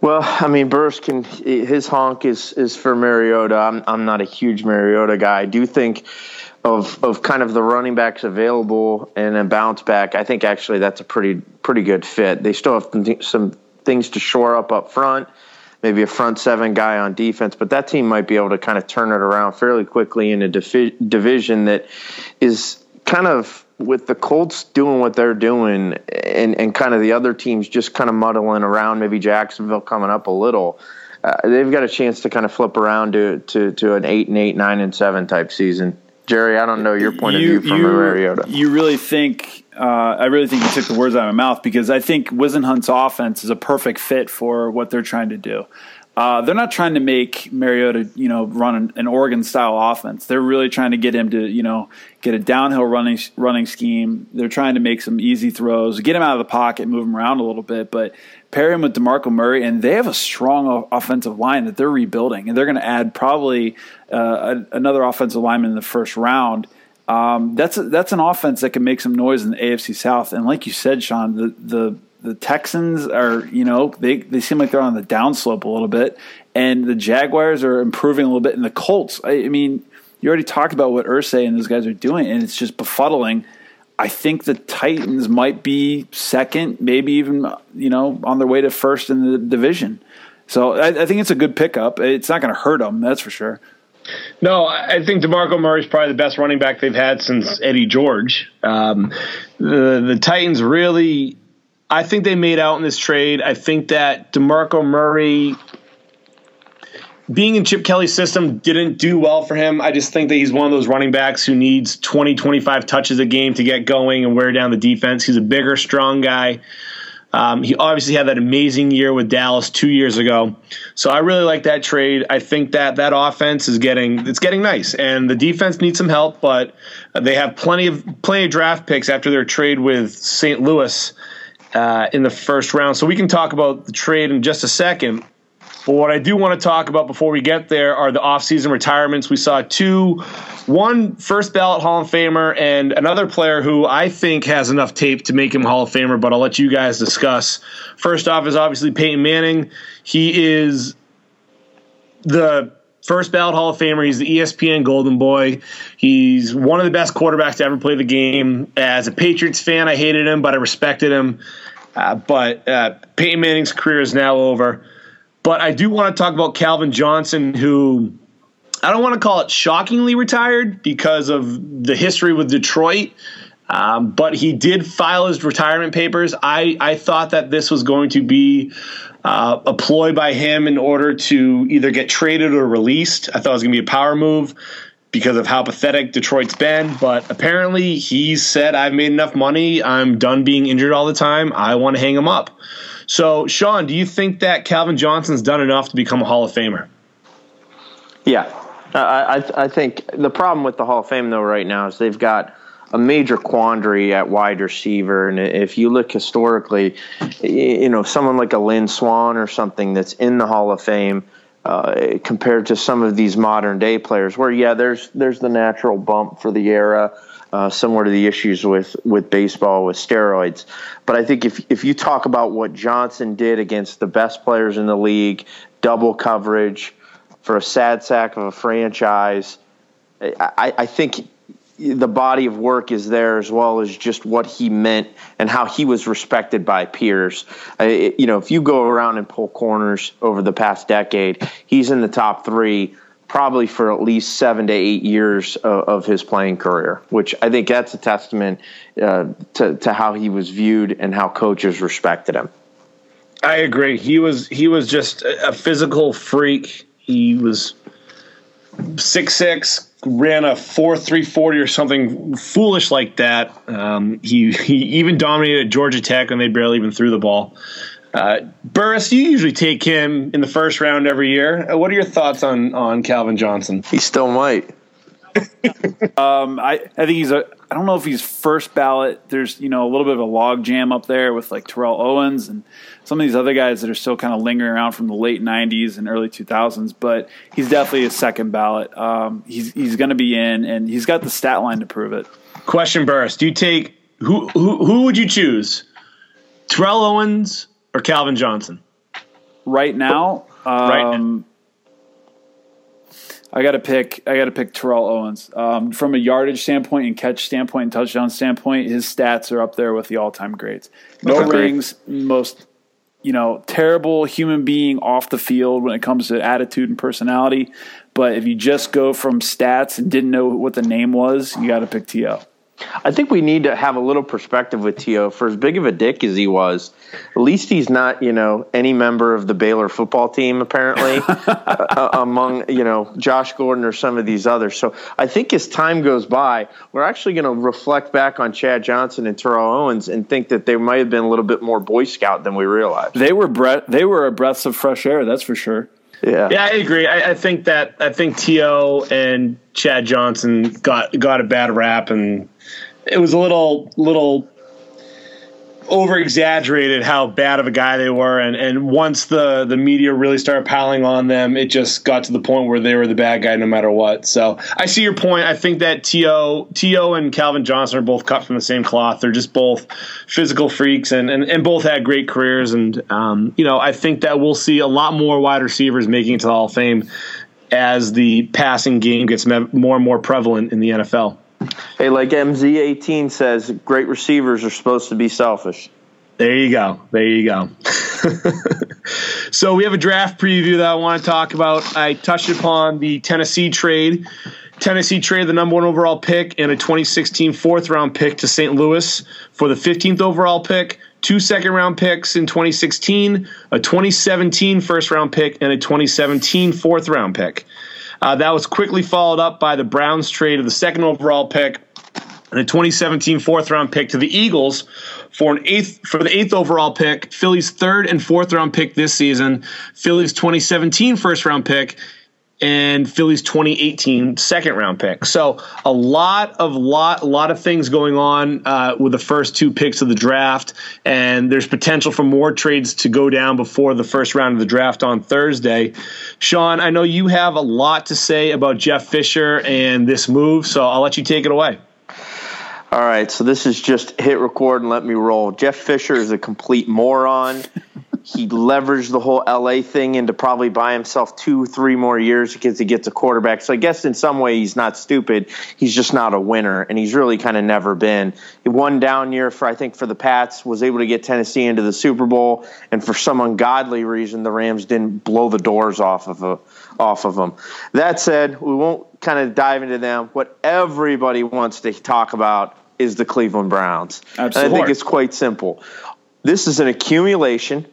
Well, I mean, Burris can his honk is is for Mariota. I'm I'm not a huge Mariota guy. I do think of of kind of the running backs available and a bounce back. I think actually that's a pretty pretty good fit. They still have some things to shore up up front. Maybe a front seven guy on defense, but that team might be able to kind of turn it around fairly quickly in a divi- division that is kind of with the Colts doing what they're doing and, and kind of the other teams just kind of muddling around, maybe Jacksonville coming up a little, uh, they've got a chance to kind of flip around to, to, to an eight and eight, nine and seven type season. Jerry, I don't know your point you, of view from you, Mariota. You really think? Uh, I really think you took the words out of my mouth because I think Whisenhunt's offense is a perfect fit for what they're trying to do. Uh, they're not trying to make Mariota, you know, run an, an Oregon style offense. They're really trying to get him to, you know, get a downhill running running scheme. They're trying to make some easy throws, get him out of the pocket, move him around a little bit, but pair him with DeMarco Murray, and they have a strong offensive line that they're rebuilding, and they're going to add probably uh, another offensive lineman in the first round. Um, that's a, that's an offense that can make some noise in the AFC South, and like you said, Sean, the the the Texans are, you know, they, they seem like they're on the downslope a little bit, and the Jaguars are improving a little bit, and the Colts. I, I mean, you already talked about what Irsay and those guys are doing, and it's just befuddling. I think the Titans might be second, maybe even you know on their way to first in the division. So I, I think it's a good pickup. It's not going to hurt them, that's for sure. No, I think DeMarco Murray is probably the best running back they've had since Eddie George. Um, the the Titans really I think they made out in this trade. I think that DeMarco Murray being in Chip Kelly's system didn't do well for him. I just think that he's one of those running backs who needs 20, 25 touches a game to get going and wear down the defense. He's a bigger, strong guy. Um, he obviously had that amazing year with Dallas two years ago, so I really like that trade. I think that that offense is getting it's getting nice, and the defense needs some help, but they have plenty of plenty of draft picks after their trade with St. Louis uh, in the first round. So we can talk about the trade in just a second. But what I do want to talk about before we get there are the offseason retirements. We saw two, one first ballot Hall of Famer and another player who I think has enough tape to make him Hall of Famer, but I'll let you guys discuss. First off is obviously Peyton Manning. He is the first ballot Hall of Famer. He's the ESPN Golden Boy. He's one of the best quarterbacks to ever play the game. As a Patriots fan, I hated him, but I respected him. Uh, but uh, Peyton Manning's career is now over. But I do want to talk about Calvin Johnson, who I don't want to call it shockingly retired because of the history with Detroit. Um, but he did file his retirement papers. I, I thought that this was going to be uh, a ploy by him in order to either get traded or released. I thought it was going to be a power move because of how pathetic Detroit's been. But apparently, he said, I've made enough money. I'm done being injured all the time. I want to hang him up. So, Sean, do you think that Calvin Johnson's done enough to become a Hall of Famer? Yeah. I, I think the problem with the Hall of Fame, though, right now is they've got a major quandary at wide receiver. And if you look historically, you know, someone like a Lynn Swann or something that's in the Hall of Fame – uh, compared to some of these modern day players, where yeah, there's there's the natural bump for the era, uh, similar to the issues with with baseball with steroids. But I think if if you talk about what Johnson did against the best players in the league, double coverage for a sad sack of a franchise, I, I think the body of work is there as well as just what he meant and how he was respected by peers. Uh, you know, if you go around and pull corners over the past decade, he's in the top three probably for at least seven to eight years of, of his playing career, which I think that's a testament uh, to, to how he was viewed and how coaches respected him. I agree. He was he was just a physical freak. He was six six, ran a four three forty or something foolish like that. Um, he he even dominated Georgia Tech when they barely even threw the ball. Uh, Burris, you usually take him in the first round every year. Uh, what are your thoughts on on Calvin Johnson? He still might. [laughs] um, I I think he's a. I don't know if he's first ballot. There's you know a little bit of a log jam up there with like Terrell Owens and some of these other guys that are still kind of lingering around from the late '90s and early 2000s. But he's definitely a second ballot. Um, he's he's going to be in, and he's got the stat line to prove it. Question, Burris: Do you take who who who would you choose, Terrell Owens or Calvin Johnson? right now, um, Right. I got to pick. I got to pick Terrell Owens. Um, from a yardage standpoint and catch standpoint and touchdown standpoint, his stats are up there with the all-time greats. No Agreed. rings, most you know, terrible human being off the field when it comes to attitude and personality. But if you just go from stats and didn't know what the name was, you got to pick T.O. I think we need to have a little perspective with T.O. For as big of a dick as he was, at least he's not, you know, any member of the Baylor football team, apparently, [laughs] uh, among, you know, Josh Gordon or some of these others. So I think as time goes by, we're actually going to reflect back on Chad Johnson and Terrell Owens and think that they might have been a little bit more Boy Scout than we realized. They were bre- they were a breath of fresh air, that's for sure. Yeah. Yeah, I agree. I, I think that I think T.O. and Chad Johnson got got a bad rap, and it was a little little over exaggerated how bad of a guy they were. And and once the the media really started piling on them, it just got to the point where they were the bad guy no matter what. So I see your point. I think that T.O. T.O. and Calvin Johnson are both cut from the same cloth. They're just both physical freaks, and and, and both had great careers. And um, you know, I think that we'll see a lot more wide receivers making it to the Hall of Fame as the passing game gets more and more prevalent in the NFL. Hey, like MZ18 says, great receivers are supposed to be selfish. There you go. There you go. [laughs] so we have a draft preview that I want to talk about. I touched upon the Tennessee trade. Tennessee traded the number one overall pick and a 2016 fourth round pick to St. Louis for the 15th overall pick, two second round picks in 2016, a 2017 first round pick, and a 2017 fourth round pick. Uh, that was quickly followed up by the Browns trade of the second overall pick and a 2017 fourth round pick to the Eagles for an eighth for the eighth overall pick, Philly's third and fourth round pick this season, Philly's 2017 first round pick, and Philly's 2018 second round pick. So a lot of lot a lot of things going on uh, with the first two picks of the draft, and there's potential for more trades to go down before the first round of the draft on Thursday. Sean, I know you have a lot to say about Jeff Fisher and this move, so I'll let you take it away. All right, so this is just hit record and let me roll. Jeff Fisher is a complete moron. He leveraged the whole LA thing into probably buy himself two, three more years because he gets a quarterback. So I guess in some way he's not stupid. He's just not a winner, and he's really kind of never been. He one down year for I think for the Pats was able to get Tennessee into the Super Bowl, and for some ungodly reason the Rams didn't blow the doors off of a, off of them. That said, we won't kind of dive into them. What everybody wants to talk about is the Cleveland Browns. And I think it's quite simple. This is an accumulation,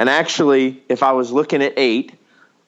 and actually, if I was looking at eight,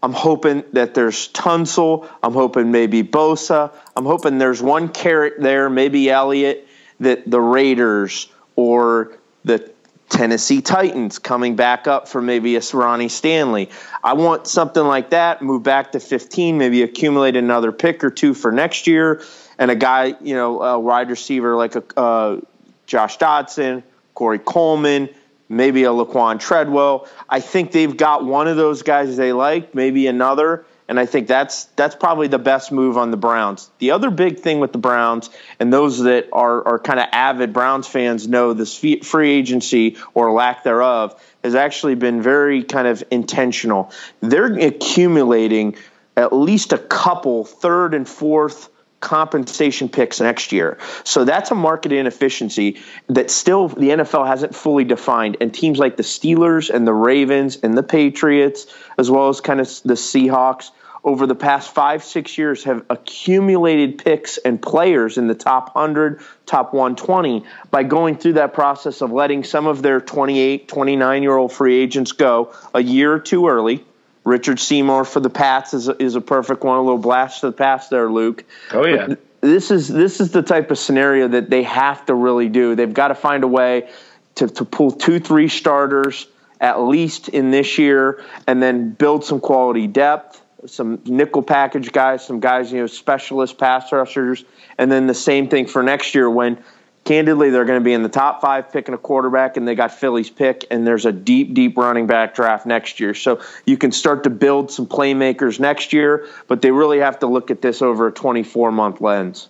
I'm hoping that there's Tunsil. I'm hoping maybe Bosa. I'm hoping there's one carrot there, maybe Elliott, that the Raiders or the Tennessee Titans coming back up for maybe a Ronnie Stanley. I want something like that. Move back to 15, maybe accumulate another pick or two for next year, and a guy, you know, a wide receiver like a uh, Josh Doctson, Corey Coleman, maybe a Laquan Treadwell. I think they've got one of those guys they like, maybe another, and I think that's that's probably the best move on the Browns. The other big thing with the Browns and those that are are kind of avid Browns fans know this free agency or lack thereof has actually been very kind of intentional. They're accumulating at least a couple third and fourth compensation picks next year. So that's a market inefficiency that still the NFL hasn't fully defined. And teams like the Steelers and the Ravens and the Patriots, as well as kind of the Seahawks, over the past five, six years have accumulated picks and players in the top 100, top 120 by going through that process of letting some of their 28, 29 year old free agents go a year or two early. Richard Seymour for the Pats is a, is a perfect one. A little blast to the past there, Luke. Oh yeah. But this is this is the type of scenario that they have to really do. They've got to find a way to, to pull two, three starters at least in this year, and then build some quality depth, some nickel package guys, some guys you know specialist pass rushers, and then the same thing for next year when. Candidly, they're going to be in the top five picking a quarterback, and they got Philly's pick, and there's a deep, deep running back draft next year. So you can start to build some playmakers next year, but they really have to look at this over a 24 month lens.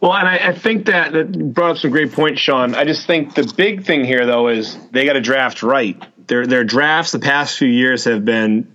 Well, and I, I think that that brought up some great points, Sean. I just think the big thing here, though, is they got to draft right their their drafts the past few years have been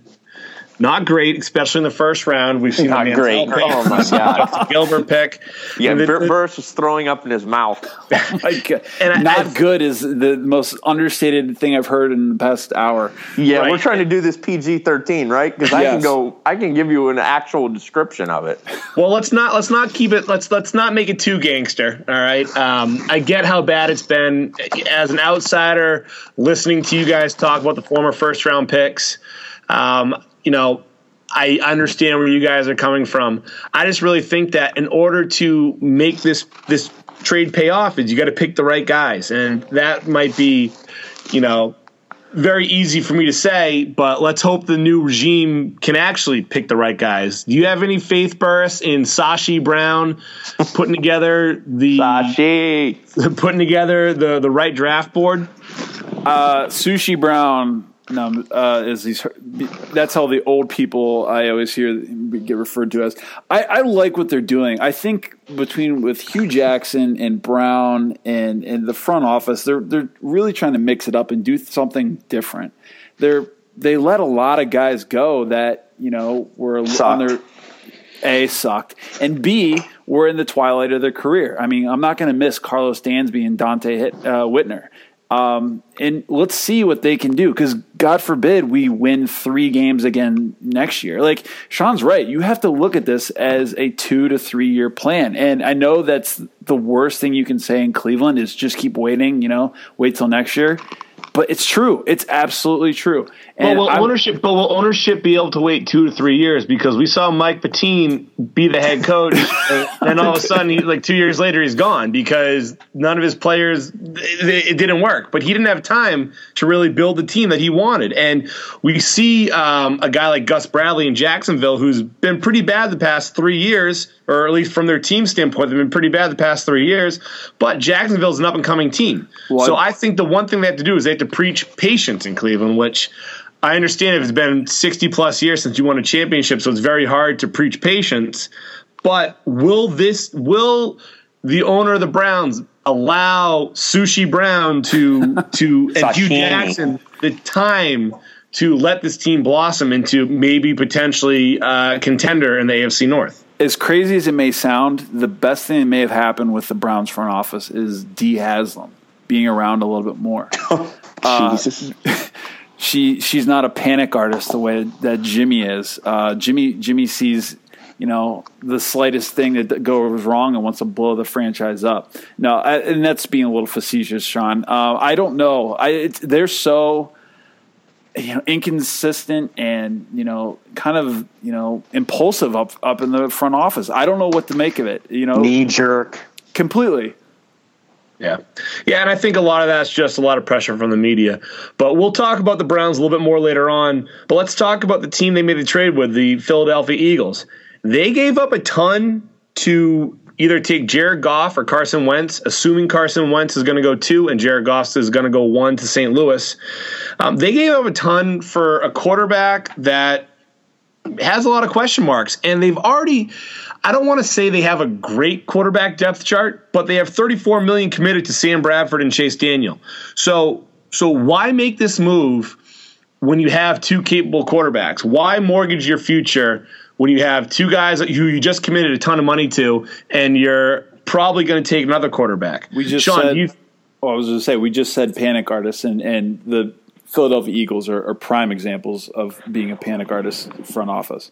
not great, especially in the first round. We've seen not the great. Pick, Oh my god, Gilbert pick. yeah, And Bur- Burris was throwing up in his mouth. [laughs] Like, And I- not I've- good is the most understated thing I've heard in the past hour. Yeah, Right. we're trying to do this PG thirteen, right? Because I can go, I can give you an actual description of it. Well, let's not let's not keep it let's let's not make it too gangster. All right. Um, I get how bad it's been as an outsider listening to you guys talk about the former first round picks. Um, you know, I understand where you guys are coming from. I just really think that in order to make this this trade pay off, is you got to pick the right guys, and that might be, you know, very easy for me to say, but let's hope the new regime can actually pick the right guys. Do you have any faith, Burris, in Sashi Brown putting together the Sashi. [laughs] putting together the the right draft board? Uh, Sushi Brown. No, uh, is these? That's how the old people I always hear get referred to as. I, I like what they're doing. I think between with Hue Jackson and Brown and and the front office, they're they're really trying to mix it up and do something different. They're they let a lot of guys go that you know were on their a sucked, and B were in the twilight of their career. I mean, I'm not going to miss Karlos Dansby and Dante Hit, uh, Whitner. Um, and let's see what they can do because God forbid we win three games again next year. Like Sean's right, you have to look at this as a two to three year plan. And I know that's the worst thing you can say in Cleveland is just keep waiting. You know, wait till next year. But it's true. It's absolutely true. But And will I'm- ownership, but will ownership be able to wait two to three years? Because we saw Mike Pettine be the head coach, and [laughs] then all of a sudden, he, like two years later, he's gone because none of his players it, it didn't work. But he didn't have time to really build the team that he wanted. And we see um, a guy like Gus Bradley in Jacksonville, who's been pretty bad the past three years, or at least from their team standpoint, they've been pretty bad the past three years. But Jacksonville's an up and coming team, Well, so I- think the one thing they have to do is they to preach patience in Cleveland, which I understand if it's been 60 plus years since you won a championship, so it's very hard to preach patience. But will this, will the owner of the Browns allow Sushi Brown to, [laughs] to, and Hue Jackson the time to let this team blossom into maybe potentially uh, contender in the AFC North? as crazy as it may sound, the best thing that may have happened with the Browns front office is Dee Haslam being around a little bit more. [laughs] Jesus. [laughs] she she's not a panic artist the way that Jimmy is. Uh, Jimmy Jimmy sees you know the slightest thing that goes wrong and wants to blow the franchise up. No, I, and that's being a little facetious, Sean. Uh, I don't know. I it's, they're so you know inconsistent and you know kind of you know impulsive up up in the front office. I don't know what to make of it. You know, Knee jerk. completely. Yeah. Yeah, and I think a lot of that's just a lot of pressure from the media. But we'll talk about the Browns a little bit more later on. But let's talk about the team they made the trade with, the Philadelphia Eagles. They gave up a ton to either take Jared Goff or Carson Wentz, assuming Carson Wentz is going to go two and Jared Goff is going to go one to St. Louis. Um, they gave up a ton for a quarterback that has a lot of question marks, and they've already. I don't want to say they have a great quarterback depth chart, but they have 34 million committed to Sam Bradford and Chase Daniel. So, so why make this move when you have two capable quarterbacks? Why mortgage your future when you have two guys who you just committed a ton of money to, and you're probably going to take another quarterback? We just Sean, said. you oh, I was going to say we just said panic artists, and and the Philadelphia Eagles are, are prime examples of being a panic artist front office.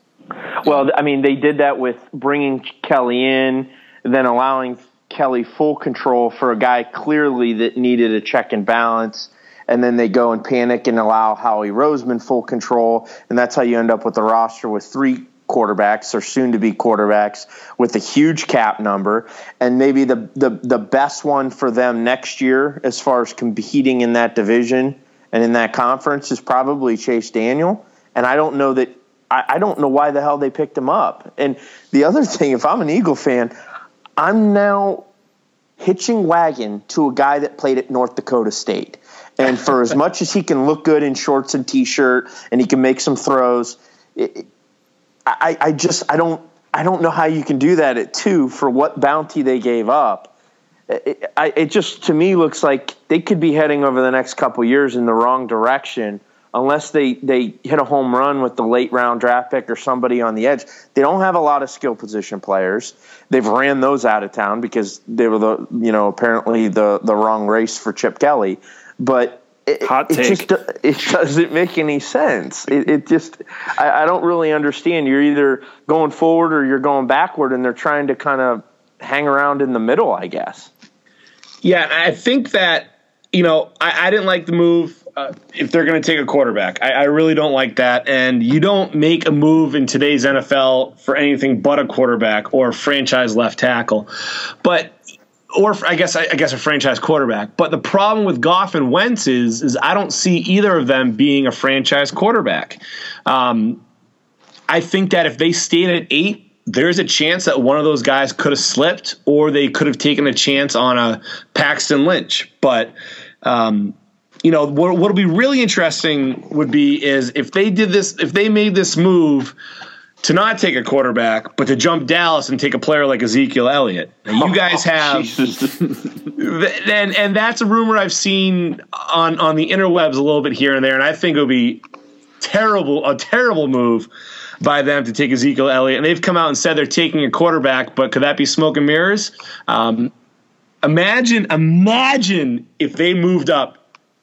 Well, I mean, they did that with bringing Kelly in, then allowing Kelly full control for a guy clearly that needed a check and balance. And then they go and panic and allow Howie Roseman full control. And that's how you end up with a roster with three quarterbacks or soon to be quarterbacks with a huge cap number. And maybe the, the, the best one for them next year, as far as competing in that division and in that conference, is probably Chase Daniel. And I don't know that I, I don't know why the hell they picked him up. And the other [laughs] thing, if I'm an Eagle fan, I'm now hitching wagon to a guy that played at North Dakota State. And for as [laughs] much as he can look good in shorts and t-shirt, and he can make some throws, it, I, I just I don't I don't know how you can do that at two for what bounty they gave up. it, I, it just to me looks like they could be heading over the next couple years in the wrong direction unless they, they hit a home run with the late round draft pick or somebody on the edge. They don't have a lot of skill position players. They've ran those out of town because they were the you know apparently the the wrong race for Chip Kelly. But it, Hot it take. just [laughs] it doesn't make any sense. It, it just I, I don't really understand. You're either going forward or you're going backward, and they're trying to kind of hang around in the middle, I guess. Yeah, I think that you know I, I didn't like the move. Uh, if they're going to take a quarterback, I, I really don't like that. And you don't make a move in today's NFL for anything but a quarterback or a franchise left tackle. But or I guess I guess a franchise quarterback. But the problem with Goff and Wentz is is I don't see either of them being a franchise quarterback. Um, I think that if they stayed at eight, there's a chance that one of those guys could have slipped, or they could have taken a chance on a Paxton Lynch. But um, you know what what'll be really interesting would be is if they did this, if they made this move to not take a quarterback, but to jump Dallas and take a player like Ezekiel Elliott. Now, you guys have Jesus. and and that's a rumor I've seen on on the interwebs a little bit here and there, and I think it would be terrible a terrible move by them to take Ezekiel Elliott. And they've come out and said they're taking a quarterback, but could that be smoke and mirrors? Um, imagine imagine if they moved up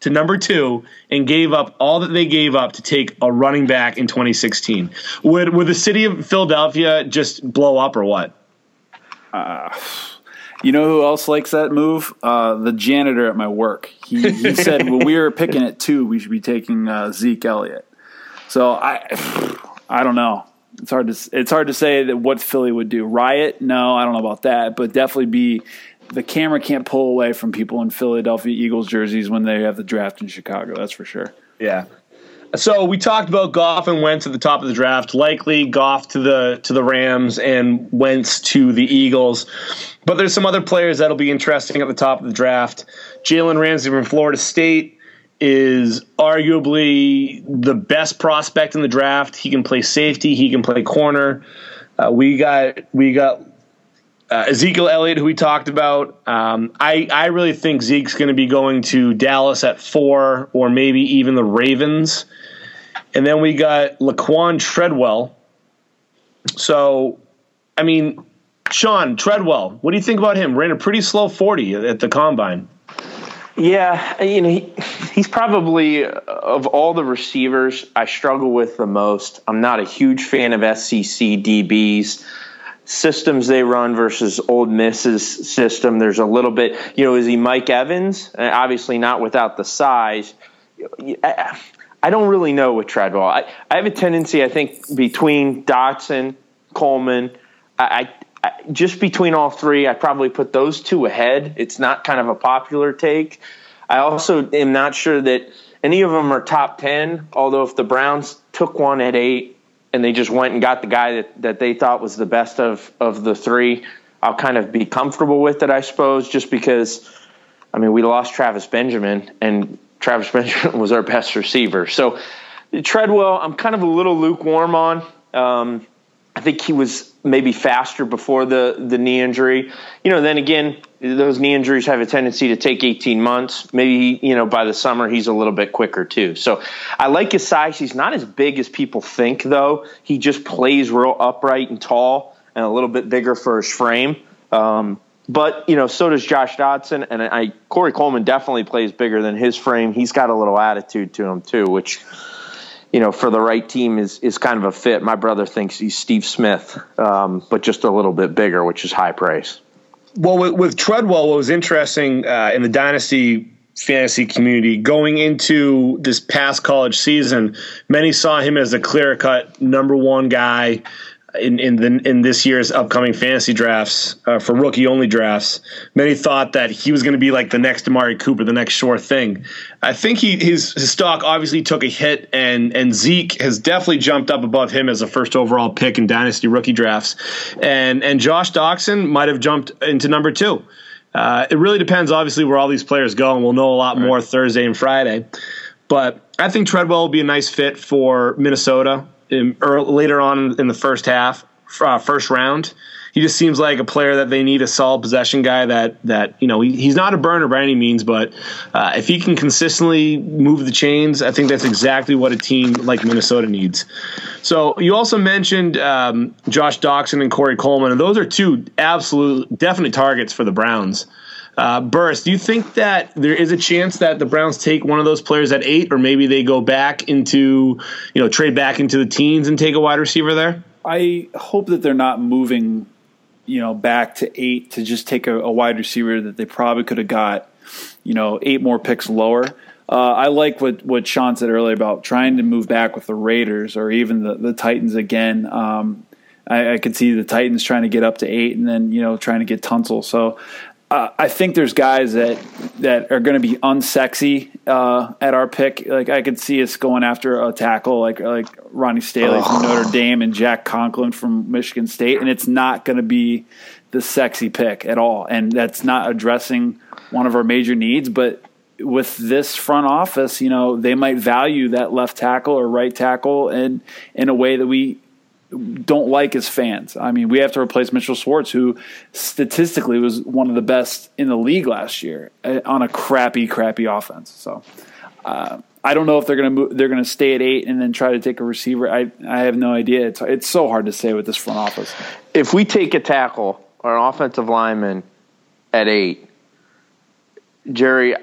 to number two and gave up all that they gave up to take a running back in 2016. Would would the city of Philadelphia just blow up or what? You know who else likes that move? Uh, the janitor at my work. He, he [laughs] said when we were picking at two, we should be taking uh, Zeke Elliott. So I, I don't know. It's hard to it's hard to say that what Philly would do. Riot? No, I don't know about that, but definitely be. The camera can't pull away from people in Philadelphia Eagles jerseys when they have the draft in Chicago. That's for sure. Yeah. So we talked about Goff and Wentz at the top of the draft. Likely Goff to the to the Rams and Wentz to the Eagles. But there's some other players that'll be interesting at the top of the draft. Jalen Ramsey from Florida State is arguably the best prospect in the draft. He can play safety. He can play corner. Uh, we got we got uh, Ezekiel Elliott, who we talked about. Um, I I really think Zeke's going to be going to Dallas at four, or maybe even the Ravens. And then we got Laquan Treadwell. So, I mean, Sean Treadwell, what do you think about him? Ran a pretty slow forty at the combine. Yeah, you know, he, he's probably of all the receivers I struggle with the most. I'm not a huge fan of SEC DBs systems they run versus Ole Miss's system. There's a little bit, you know, is he Mike Evans? Uh, Obviously not without the size. I, don't really know with Treadwell. I, I have a tendency, I think, between Doctson, Coleman, I, I just between all three, I probably put those two ahead. It's not kind of a popular take. I also am not sure that any of them are top 10, although if the Browns took one at eight and they just went and got the guy that, that they thought was the best of, of the three, I'll kind of be comfortable with it, I suppose, just because, I mean, we lost Travis Benjamin, and Travis [laughs] Benjamin was our best receiver. So Treadwell, I'm kind of a little lukewarm on. Um, I think he was maybe faster before the the knee injury. You know, then again, those knee injuries have a tendency to take 18 months. Maybe you know by the summer he's a little bit quicker too. So I like his size. He's not as big as people think though. He just plays real upright and tall and a little bit bigger for his frame. Um, but you know, so does Josh Doctson, and I Corey Coleman definitely plays bigger than his frame. He's got a little attitude to him too, which you know, for the right team is is kind of a fit. My brother thinks he's Steve Smith, um, but just a little bit bigger, which is high praise. Well, with, with Treadwell, what was interesting uh, in the dynasty fantasy community going into this past college season, many saw him as a clear cut number one guy in in, the, in this year's upcoming fantasy drafts uh, for rookie only drafts. Many thought that he was going to be like the next Amari Cooper, the next sure thing. I think he his, his stock obviously took a hit, and and Zeke has definitely jumped up above him as a first overall pick in dynasty rookie drafts, and and Josh Doctson might have jumped into number two. Uh, it really depends, obviously, where all these players go, and we'll know a lot more Thursday and Friday. But I think Treadwell will be a nice fit for Minnesota in, later on in the first half. uh, first round. He just seems like a player that they need a solid possession guy that that you know he, he's not a burner by any means, but uh, if he can consistently move the chains, I think that's exactly what a team like Minnesota needs. So you also mentioned um, Josh Doctson and Corey Coleman, and those are two absolute definite targets for the Browns. Uh, Burris, do you think that there is a chance that the Browns take one of those players at eight, or maybe they go back into, you know, trade back into the teens and take a wide receiver there? I hope that they're not moving, you know, back to eight to just take a, a wide receiver that they probably could have got, you know, eight more picks lower. Uh, I like what, what Sean said earlier about trying to move back with the Raiders or even the, the Titans again. Um, I, I, could see the Titans trying to get up to eight and then you know trying to get Tunsil. So uh, I think there's guys that that are going to be unsexy uh, at our pick. Like I could see us going after a tackle like like Ronnie Stanley from Notre Dame and Jack Conklin from Michigan State, and it's not going to be the sexy pick at all. And that's not addressing one of our major needs. But with this front office, you know, they might value that left tackle or right tackle in in a way that we don't like as fans. I mean, we have to replace Mitchell Schwartz, who statistically was one of the best in the league last year uh, on a crappy, crappy offense. So uh, I don't know if they're going to they're going to stay at eight and then try to take a receiver. I I have no idea. It's it's so hard to say with this front office. If we take a tackle or an offensive lineman at eight, Jerry,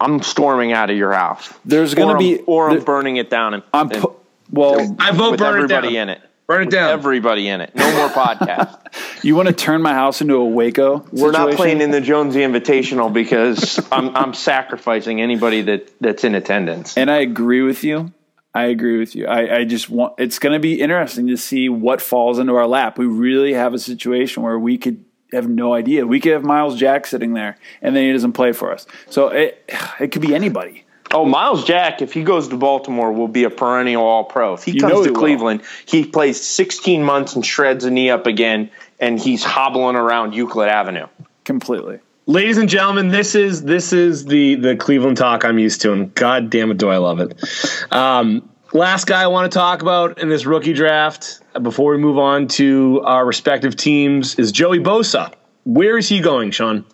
I'm storming out of your house. There's going to be or I'm burning it down. And, I'm pu- well, I vote burn it down. in it. Burn it down. Everybody in it. No more [laughs] podcast. you want to turn my house into a Waco? Situation? We're not playing in the Jonesy Invitational because I'm, I'm sacrificing anybody that, that's in attendance. And I agree with you. I agree with you. I, I just want it's going to be interesting to see what falls into our lap. We really have a situation where we could have no idea. We could have Myles Jack sitting there, and then he doesn't play for us. So it it could be anybody. Oh, Myles Jack, if he goes to Baltimore, will be a perennial All Pro. If he you comes to Cleveland, will. he plays 16 months and shreds a knee up again, and he's hobbling around Euclid Avenue. Completely. Ladies and gentlemen, this is this is the the Cleveland talk I'm used to, and God damn it, do I love it. Um, last guy I want to talk about in this rookie draft before we move on to our respective teams is Joey Bosa. Where is he going, Sean?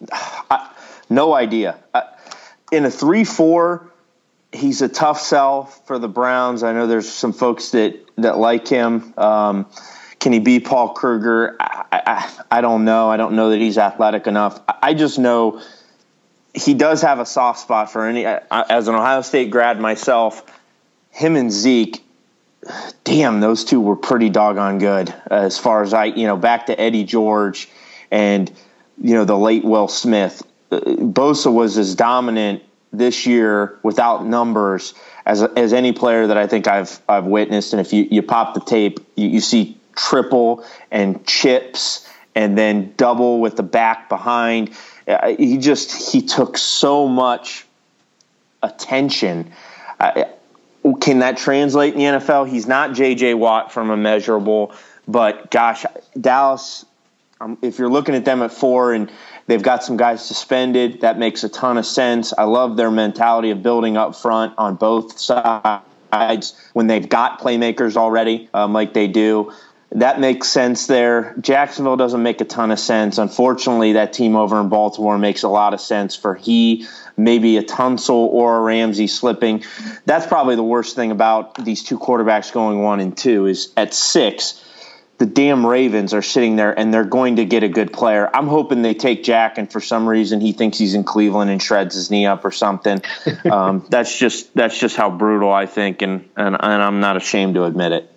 [sighs] I, no idea. I, in a three four, he's a tough sell for the Browns. I know there's some folks that that like him. Um, can he be Paul Kruger? I, I, I, don't know. I don't know that he's athletic enough. I just know he does have a soft spot for any. As an Ohio State grad myself, him and Zeke, damn, those two were pretty doggone good. As far as I, you know, back to Eddie George and you know the late Will Smith. Bosa was as dominant this year without numbers as as any player that I think I've I've witnessed. And if you, you pop the tape, you, you see triple and chips and then double with the back behind. Uh, he just he took so much attention. can that translate in the NFL? He's not J.J. Watt from immeasurable, but gosh, Dallas. Um, if you're looking at them at four and They've got some guys suspended. That makes a ton of sense. I love their mentality of building up front on both sides when they've got playmakers already, um, like they do. That makes sense there. Jacksonville doesn't make a ton of sense. Unfortunately, that team over in Baltimore makes a lot of sense for he, maybe a Tunsil or a Ramsey slipping. That's probably the worst thing about these two quarterbacks going one and two is at six the damn Ravens are sitting there and they're going to get a good player. I'm hoping they take Jack and for some reason he thinks he's in Cleveland and shreds his knee up or something. [laughs] um, that's just that's just how brutal I think, and, and and I'm not ashamed to admit it.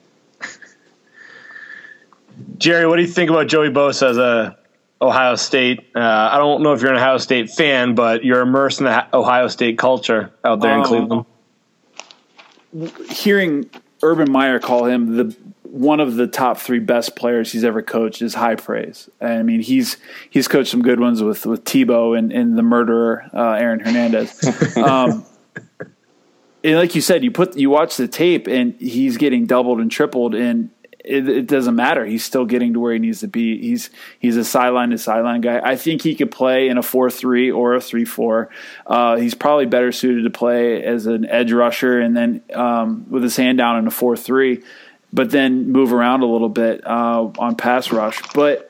Jerry, what do you think about Joey Bosa as a Ohio State? Uh, I don't know if you're an Ohio State fan, but you're immersed in the Ohio State culture out there um, in Cleveland. Hearing Urban Meyer call him the one of the top three best players he's ever coached is high praise. I mean, he's he's coached some good ones with with Tebow and, and the murderer uh, Aaron Hernandez. [laughs] Um, and like you said, you put you watch the tape and he's getting doubled and tripled, and it, it, doesn't matter. He's still getting to where he needs to be. He's he's a sideline to sideline guy. I think he could play in a four three or a three four. Uh, he's probably better suited to play as an edge rusher, and then um, with his hand down in a four three but then move around a little bit uh, on pass rush. But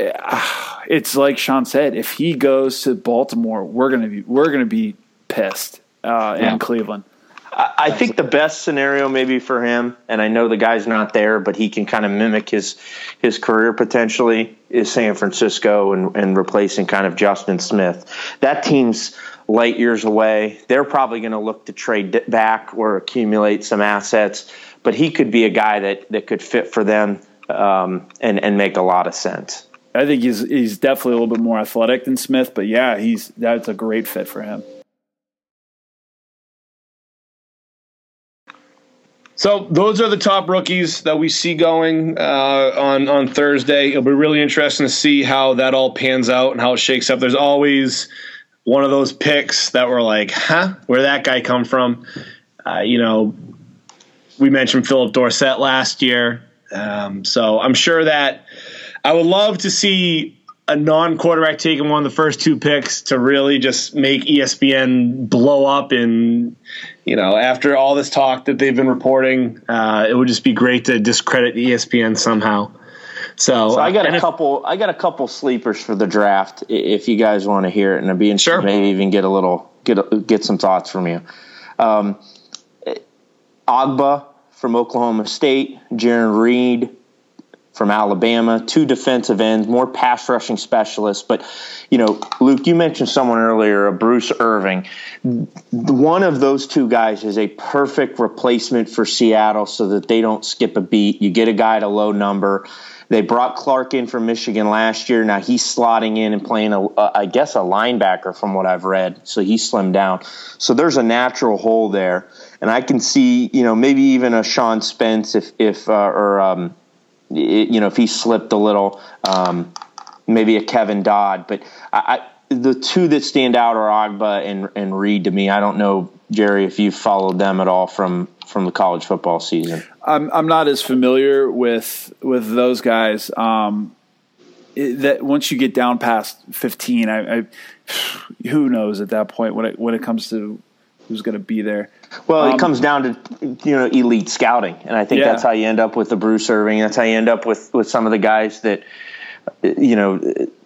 uh, it's like Sean said, if he goes to Baltimore, we're gonna be we're gonna be pissed uh, in Cleveland. I think the best scenario maybe for him, and I know the guy's not there, but he can kind of mimic his his career potentially is San Francisco and, and replacing kind of Justin Smith. That team's light years away. They're probably going to look to trade back or accumulate some assets, but he could be a guy that, that could fit for them um, and and make a lot of sense. I think he's he's definitely a little bit more athletic than Smith, but yeah, he's that's a great fit for him. So those are the top rookies that we see going uh, on on Thursday. It'll be really interesting to see how that all pans out and how it shakes up. There's always one of those picks that we're like, huh, where that guy come from? Uh, you know, we mentioned Phillip Dorsett last year, um, so I'm sure that I would love to see a non-quarterback taking one of the first two picks to really just make ESPN blow up and you know after all this talk that they've been reporting. Uh, it would just be great to discredit ESPN somehow. So, so I got a if, couple I got a couple sleepers for the draft if you guys want to hear it and I'd be interested sure. maybe even get a little get a, get some thoughts from you. Um, Ogbah from Oklahoma State Jarran Reed from Alabama, two defensive ends, more pass rushing specialists. But, you know, Luke, you mentioned someone earlier, a Bruce Irvin. One of those two guys is a perfect replacement for Seattle so that they don't skip a beat. You get a guy at a low number. They brought Clark in from Michigan last year. Now he's slotting in and playing, a, a, I guess, a linebacker from what I've read. So he slimmed down. So there's a natural hole there, and I can see, you know, maybe even a Sean Spence if, if uh, or um, you know, if he slipped a little, um, maybe a Kevin Dodd. But I, I, the two that stand out are Ogbah and, and Reed to me. I don't know, Jerry, if you've followed them at all from from the college football season. I'm I'm not as familiar with with those guys. Um, it, that once you get down past 15, I, I who knows at that point when it when it comes to who's going to be there. Well, um, it comes down to you know elite scouting, and I think yeah. that's how you end up with the Bruce Irvin. That's how you end up with with some of the guys that you know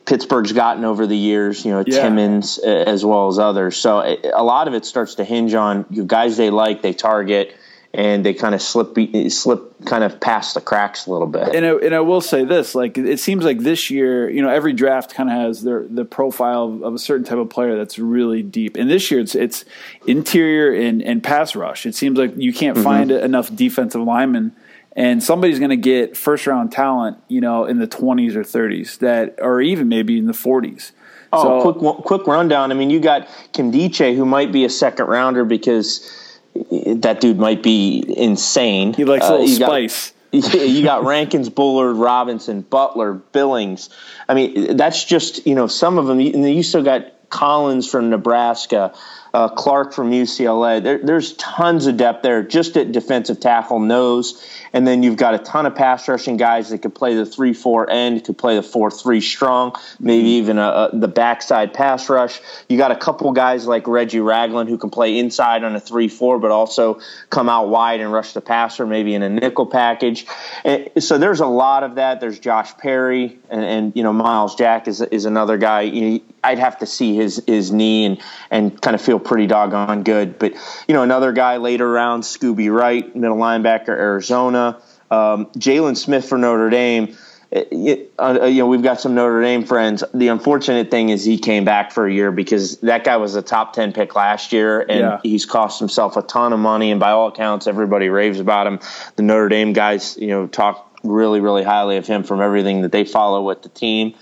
Pittsburgh's gotten over the years. You know yeah. Timmons as well as others. So a lot of it starts to hinge on you guys they like, they target and they kind of slip slip kind of past the cracks a little bit. And I, and I will say this, like it seems like this year, you know, every draft kind of has their the profile of, a certain type of player that's really deep. And this year, it's it's interior and, and pass rush. It seems like you can't mm-hmm. find enough defensive linemen. And somebody's going to get first round talent, you know, in the 20s or 30s that, or even maybe in the 40s. Oh, so, quick quick rundown. I mean, you got Nkemdiche, who might be a second rounder because that dude might be insane. He likes a little uh, spice. [laughs] Got, you got Rankins, Bullard, Robinson, Butler, Billings. I mean, that's just you know some of them. And you still got Collins from Nebraska uh, Clark from UCLA. There, there's tons of depth there just at defensive tackle, nose. And then you've got a ton of pass rushing guys that could play the 3 4 end, could play the 4 3 strong, maybe mm-hmm. even a, a, the backside pass rush. You got a couple guys like Reggie Ragland who can play inside on a 3 4, but also come out wide and rush the passer, maybe in a nickel package. And so there's a lot of that. There's Josh Perry, and, and you know, Myles Jack is, is another guy. You know, I'd have to see his, his knee and, and kind of feel pretty doggone good. But you know, another guy later round, Scooby Wright, middle linebacker, Arizona. Um, Jaylon Smith for Notre Dame. It, uh, uh, you know, we've got some Notre Dame friends. The unfortunate thing is he came back for a year because that guy was a top 10 pick last year and yeah. he's cost himself a ton of money. And by all accounts, everybody raves about him. The Notre Dame guys, you know, talk really, really highly of him from everything that they follow with the team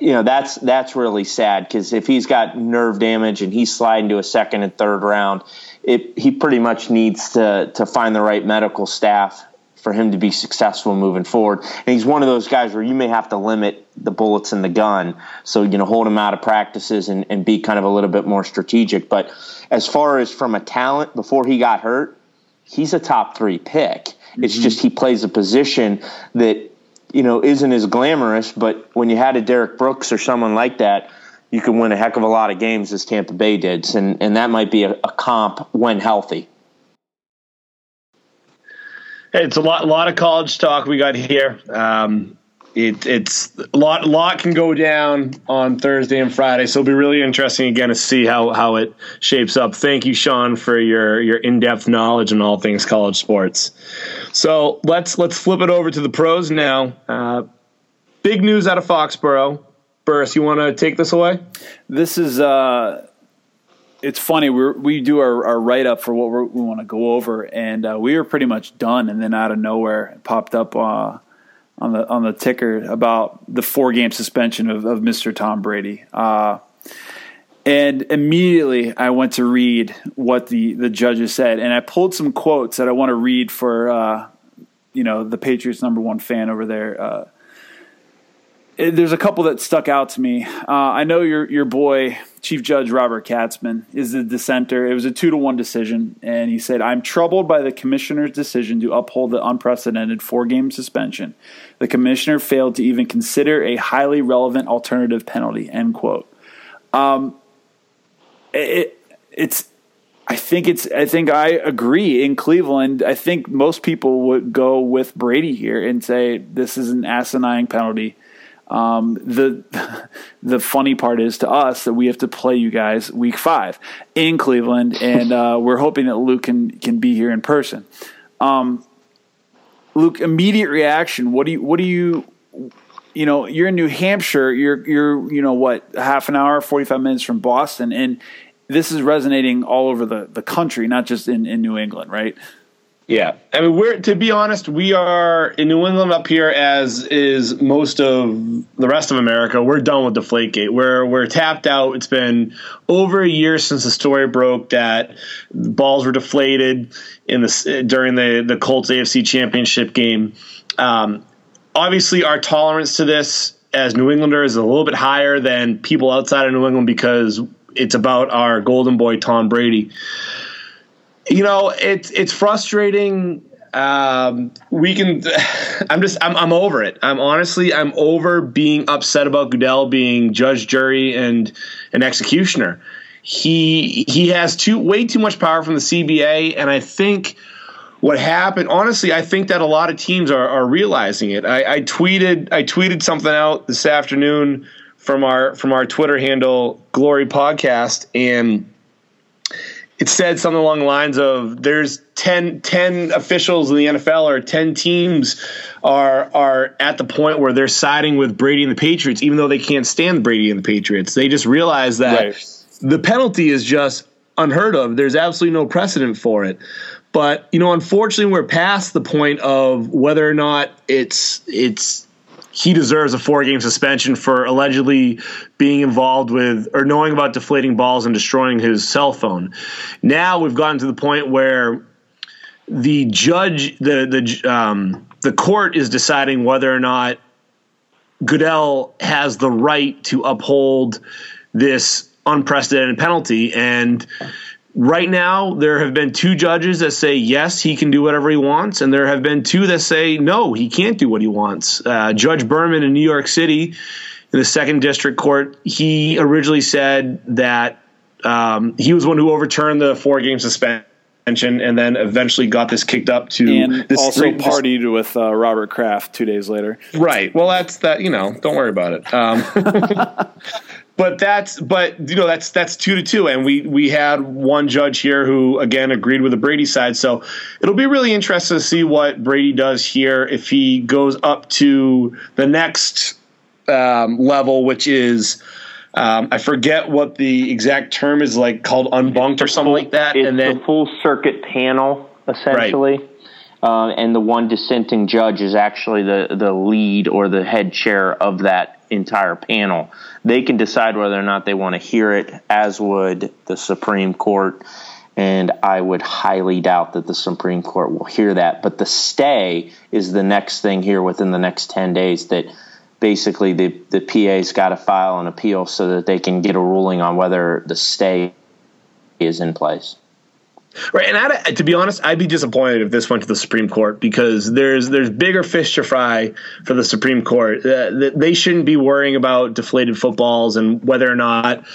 you know that's that's really sad because if he's got nerve damage and he's sliding to a second and third round, it, he pretty much needs to to find the right medical staff for him to be successful moving forward. And he's one of those guys where you may have to limit the bullets in the gun, so you know hold him out of practices and, and be kind of a little bit more strategic. But as far as from a talent, before he got hurt, he's a top three pick. It's mm-hmm. just he plays a position that you know, isn't as glamorous, but when you had a Derrick Brooks or someone like that, you can win a heck of a lot of games as Tampa Bay did, and and that might be a, a comp when healthy. It's a lot, a lot of college talk we got here. Um, it, it's a lot, lot can go down on Thursday and Friday, so it'll be really interesting again to see how how it shapes up. Thank you, Sean, for your your in depth knowledge on all things college sports. So let's let's flip it over to the pros now. Uh, big news out of Foxborough. Burris, you want to take this away? This is uh, it's funny. We we do our, our write up for what we want to go over, and uh, we were pretty much done, and then out of nowhere, it popped up uh, on the on the ticker about the four game suspension of, of Mr. Tom Brady. Uh, and immediately I went to read what the, the judges said, and I pulled some quotes that I want to read for uh, you know the Patriots number one fan over there. Uh, there's a couple that stuck out to me. Uh, I know your your boy Chief Judge Robert Katzmann is the dissenter. It was a two to one decision, and he said, "I'm troubled by the commissioner's decision to uphold the unprecedented four game suspension. The commissioner failed to even consider a highly relevant alternative penalty." End quote. Um, it, it's. I think it's. I think I agree. In Cleveland, I think most people would go with Brady here and say this is an asinine penalty um, the [laughs] the funny part is to us that we have to play you guys week five in Cleveland, [laughs] and uh, we're hoping that Luke can can be here in person. Um, Luke, immediate reaction. What do you what do you you know? You're in New Hampshire. You're you're you know what half an hour, forty five minutes from Boston, and this is resonating all over the the country, not just in in New England, right? Yeah, I mean, we're to be honest, we are in New England up here, as is most of the rest of America. We're done with Deflategate. We're we're tapped out. It's been over a year since the story broke that balls were deflated in the during the the Colts AFC Championship game. Um, obviously, our tolerance to this as New Englanders is a little bit higher than people outside of New England because it's about our golden boy Tom Brady you know, it's it's frustrating. Um, we can. [laughs] I'm just. I'm. I'm over it. I'm honestly. I'm over being upset about Goodell being judge, jury, and an executioner. He he has too way too much power from the CBA, and I think what happened. Honestly, I think that a lot of teams are, are realizing it. I, I tweeted. I tweeted something out this afternoon from our from our Twitter handle, Glory Podcast, and it said something along the lines of there's 10, 10 officials in the NFL or 10 teams are are at the point where they're siding with Brady and the Patriots, even though they can't stand Brady and the Patriots. They just realize that right. the penalty is just unheard of. There's absolutely no precedent for it. But you know, unfortunately, we're past the point of whether or not it's it's he deserves a four game suspension for allegedly being involved with or knowing about deflating balls and destroying his cell phone. Now we've gotten to the point where the judge, the the um, the court is deciding whether or not Goodell has the right to uphold this unprecedented penalty and right now there have been two judges that say yes he can do whatever he wants and there have been two that say no he can't do what he wants uh, judge berman in new york city in the second district court he originally said that um, he was one who overturned the four game suspension and then eventually got this kicked up to and this also three, partied with uh, Robert Kraft two days later. Right. Well, that's that. You know, don't worry about it. Um, [laughs] but that's but you know that's that's two to two, and we we had one judge here who again agreed with the Brady side. So it'll be really interesting to see what Brady does here if he goes up to the next um, level, which is. Um, I forget what the exact term is like called en banc or something like that. It's and then the full circuit panel essentially. Right. Uh, and the one dissenting judge is actually the, the lead or the head chair of that entire panel. They can decide whether or not they want to hear it, as would the Supreme Court. And I would highly doubt that the Supreme Court will hear that. But the stay is the next thing here within the next 10 days that basically the, the PA's got to file an appeal so that they can get a ruling on whether the stay is in place. Right, and I'd, to be honest, I'd be disappointed if this went to the Supreme Court because there's there's bigger fish to fry for the Supreme Court. Uh, they shouldn't be worrying about deflated footballs and whether or not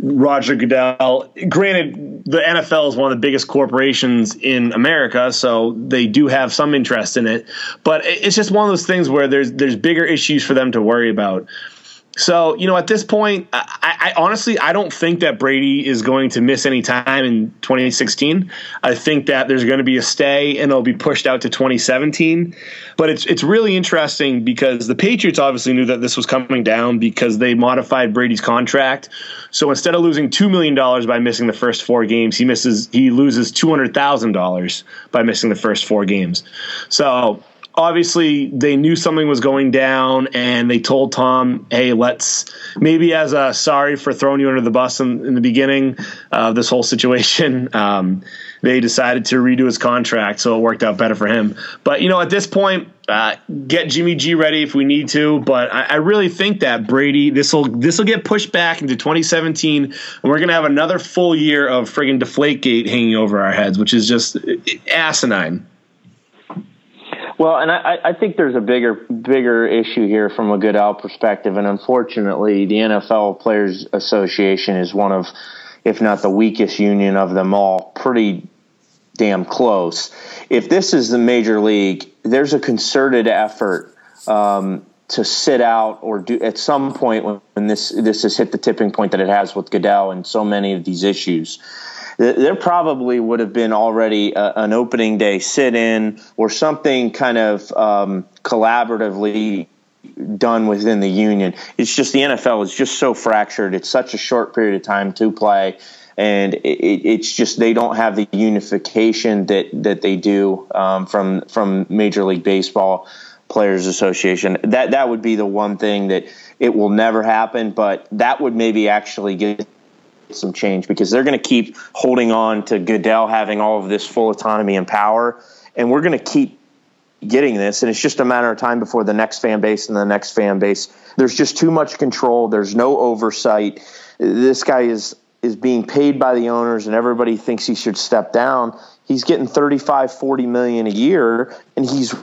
Roger Goodell. Granted, the NFL is one of the biggest corporations in America, so they do have some interest in it. But it's just one of those things where there's there's bigger issues for them to worry about. So, you know, at this point, I, I, honestly I don't think that Brady is going to miss any time in 2016. I think that there's going to be a stay and it'll be pushed out to 2017. But it's it's really interesting because the Patriots obviously knew that this was coming down because they modified Brady's contract. So instead of losing two million dollars by missing the first four games, he misses he loses two hundred thousand dollars by missing the first four games. So obviously they knew something was going down and they told Tom, hey, let's maybe as a sorry for throwing you under the bus in, in the beginning of this whole situation. [laughs] Um, they decided to redo his contract, so it worked out better for him. But you know, at this point, uh, get Jimmy G ready if we need to. But I, I really think that Brady this will this will get pushed back into 2017, and we're gonna have another full year of friggin' Deflategate hanging over our heads, which is just asinine. Well, and I, I think there's a bigger bigger issue here from a Goodell perspective, and unfortunately, the NFL Players Association is one of, if not the weakest union of them all, pretty damn close. If this is the major league, there's a concerted effort um, to sit out or do at some point when this this has hit the tipping point that it has with Goodell and so many of these issues there probably would have been already a, an opening day sit in or something kind of um, collaboratively done within the union. It's just the NFL is just so fractured. It's such a short period of time to play. And it, it's just they don't have the unification that, that they do um, from from Major League Baseball Players Association. That that would be the one thing that it will never happen, but that would maybe actually get some change because they're going to keep holding on to Goodell having all of this full autonomy and power, and we're going to keep getting this, and it's just a matter of time before the next fan base and the next fan base. There's just too much control. There's no oversight. This guy is is being paid by the owners, and everybody thinks he should step down. He's getting 35, 40 million a year, and he's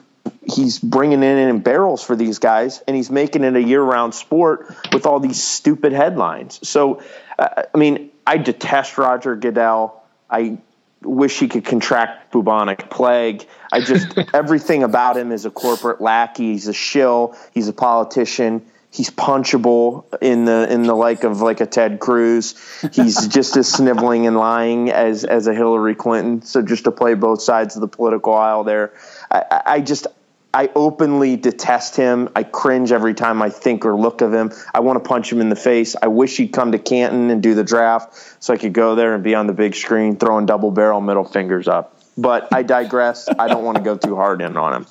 he's bringing in in barrels for these guys, and he's making it a year-round sport with all these stupid headlines. So uh, I mean, I detest Roger Goodell. I wish he could contract bubonic plague. I just [laughs] everything about him is a corporate lackey. He's a shill. He's a politician. He's punchable in the in the like of like a Ted Cruz. He's [laughs] just as sniveling and lying as as a Hillary Clinton. So just to play both sides of the political aisle there, I, I just I openly detest him. I cringe every time I think or look of him. I want to punch him in the face. I wish he'd come to Canton and do the draft so I could go there and be on the big screen throwing double barrel middle fingers up. But I digress. I don't want to go too hard in on him.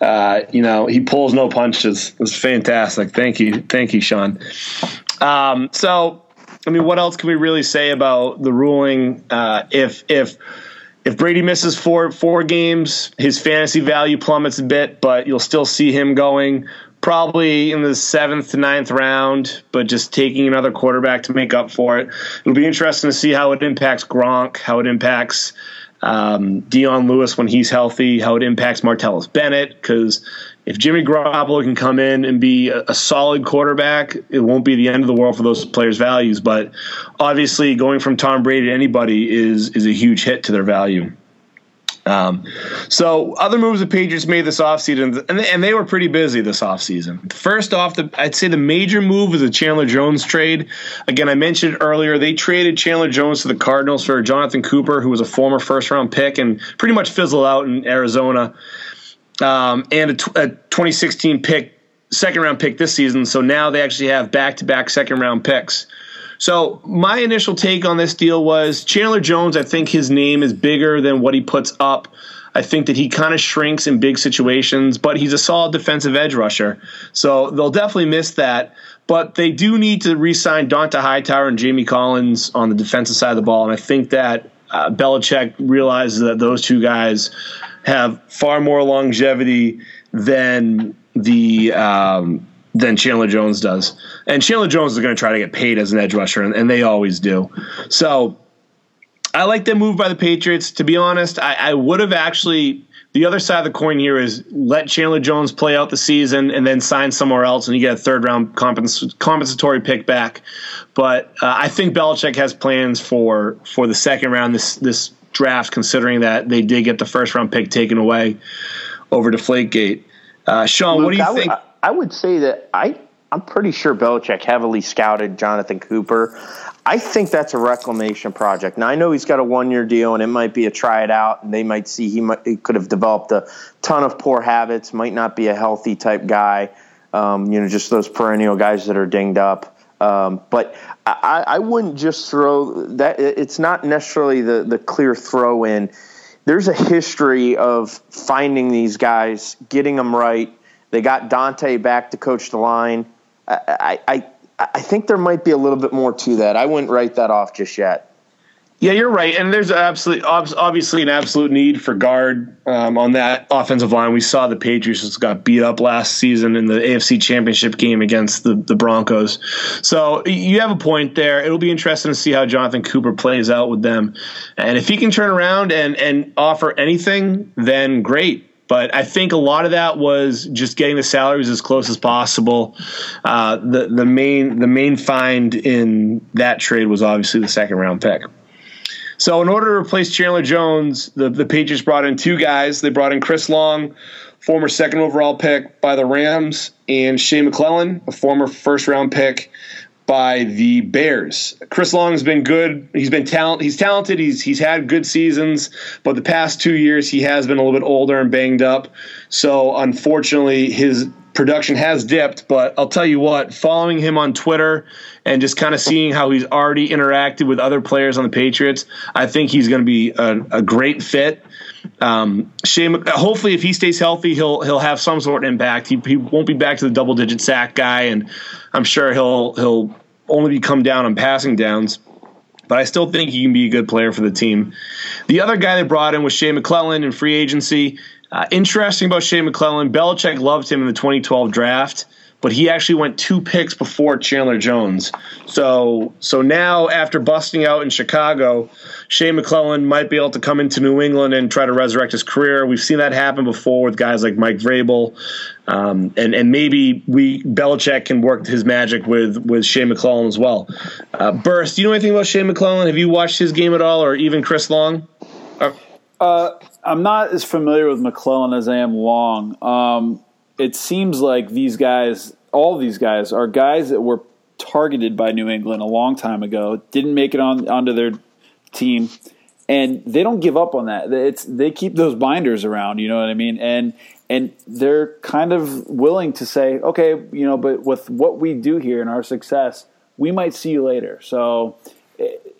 Uh, you know, he pulls no punches. It's fantastic. Thank you. Thank you, Sean. Um, so, I mean, what else can we really say about the ruling? Uh, if, if, if Brady misses four four games, his fantasy value plummets a bit, but you'll still see him going probably in the seventh to ninth round, but just taking another quarterback to make up for it. It'll be interesting to see how it impacts Gronk, how it impacts um, Dion Lewis when he's healthy, how it impacts Martellus Bennett, because if Jimmy Garoppolo can come in and be a, a, solid quarterback, it won't be the end of the world for those players' values. But obviously, going from Tom Brady to anybody is is a huge hit to their value. Um, so other moves the Patriots made this offseason, and they, and they were pretty busy this offseason. First off, the, I'd say the major move was the Chandler Jones trade. Again, I mentioned earlier, they traded Chandler Jones to the Cardinals for Jonathan Cooper, who was a former first round pick and pretty much fizzled out in Arizona um, and a, t- a 2016 pick, second round pick this season. So now they actually have back to back second round picks. So my initial take on this deal was Chandler Jones. I think his name is bigger than what he puts up. I think that he kind of shrinks in big situations, but he's a solid defensive edge rusher. So they'll definitely miss that. But they do need to re-sign Dont'a Hightower and Jamie Collins on the defensive side of the ball, and I think that uh, Belichick realizes that those two guys have far more longevity than the um, than Chandler Jones does. And Chandler Jones is going to try to get paid as an edge rusher, and, and they always do. So I like the move by the Patriots. To be honest, I, I would have actually. The other side of the coin here is let Chandler Jones play out the season and then sign somewhere else, and you get a third round compens- compensatory pick back. But uh, I think Belichick has plans for for the second round this this draft, considering that they did get the first round pick taken away over Deflategate. Uh, Sean, Luke, what do you I think? Would, I would say that I I'm pretty sure Belichick heavily scouted Jonathan Cooper. I think that's a reclamation project. Now I know he's got a one year deal, and it might be a try it out, and they might see he, might, he could have developed a ton of poor habits, might not be a healthy type guy. Um, you know, just those perennial guys that are dinged up. Um, but I, I, wouldn't just throw that. It's not necessarily the the clear throw in. There's a history of finding these guys, getting them right. They got Dante back to coach the line. I, I, I think there might be a little bit more to that. I wouldn't write that off just yet. Yeah, you're right, and there's absolutely obviously an absolute need for guard um, on that offensive line. We saw the Patriots got beat up last season in the AFC Championship game against the, the Broncos. So you have a point there. It'll be interesting to see how Jonathan Cooper plays out with them, and if he can turn around and and offer anything, then great. But I think a lot of that was just getting the salaries as close as possible. Uh, the the main the main find in that trade was obviously the second round pick. So in order to replace Chandler Jones, the the Patriots brought in two guys. They brought in Chris Long, former second overall pick by the Rams, and Shea McClellin, a former first round pick by the Bears. Chris Long has been good. He's been talent. He's talented. He's he's had good seasons, but the past two years he has been a little bit older and banged up. So unfortunately, his production has dipped. But I'll tell you what, following him on Twitter and just kind of seeing how he's already interacted with other players on the Patriots, I think he's going to be a, a great fit. Um, Shane, hopefully, if he stays healthy, he'll he'll have some sort of impact. He, he won't be back to the double digit sack guy, and I'm sure he'll he'll only be come down on passing downs. But I still think he can be a good player for the team. The other guy they brought in was Shea McClellin in free agency. Uh, interesting about Shea McClellin. Belichick loved him in the 2012 draft but he actually went two picks before Chandler Jones. So so now after busting out in Chicago, Shea McClellin might be able to come into New England and try to resurrect his career. We've seen that happen before with guys like Mike Vrabel, um, and and maybe we Belichick can work his magic with with Shea McClellin as well. Uh, Burris, do you know anything about Shea McClellin? Have you watched his game at all, or even Chris Long? Uh, uh I'm not as familiar with McClellin as I am Long. Um, it seems like these guys, all these guys, are guys that were targeted by New England a long time ago, didn't make it on onto their team, and they don't give up on that. It's they keep those binders around. You know what I mean? And and they're kind of willing to say, okay, you know, but with what we do here and our success, we might see you later. So.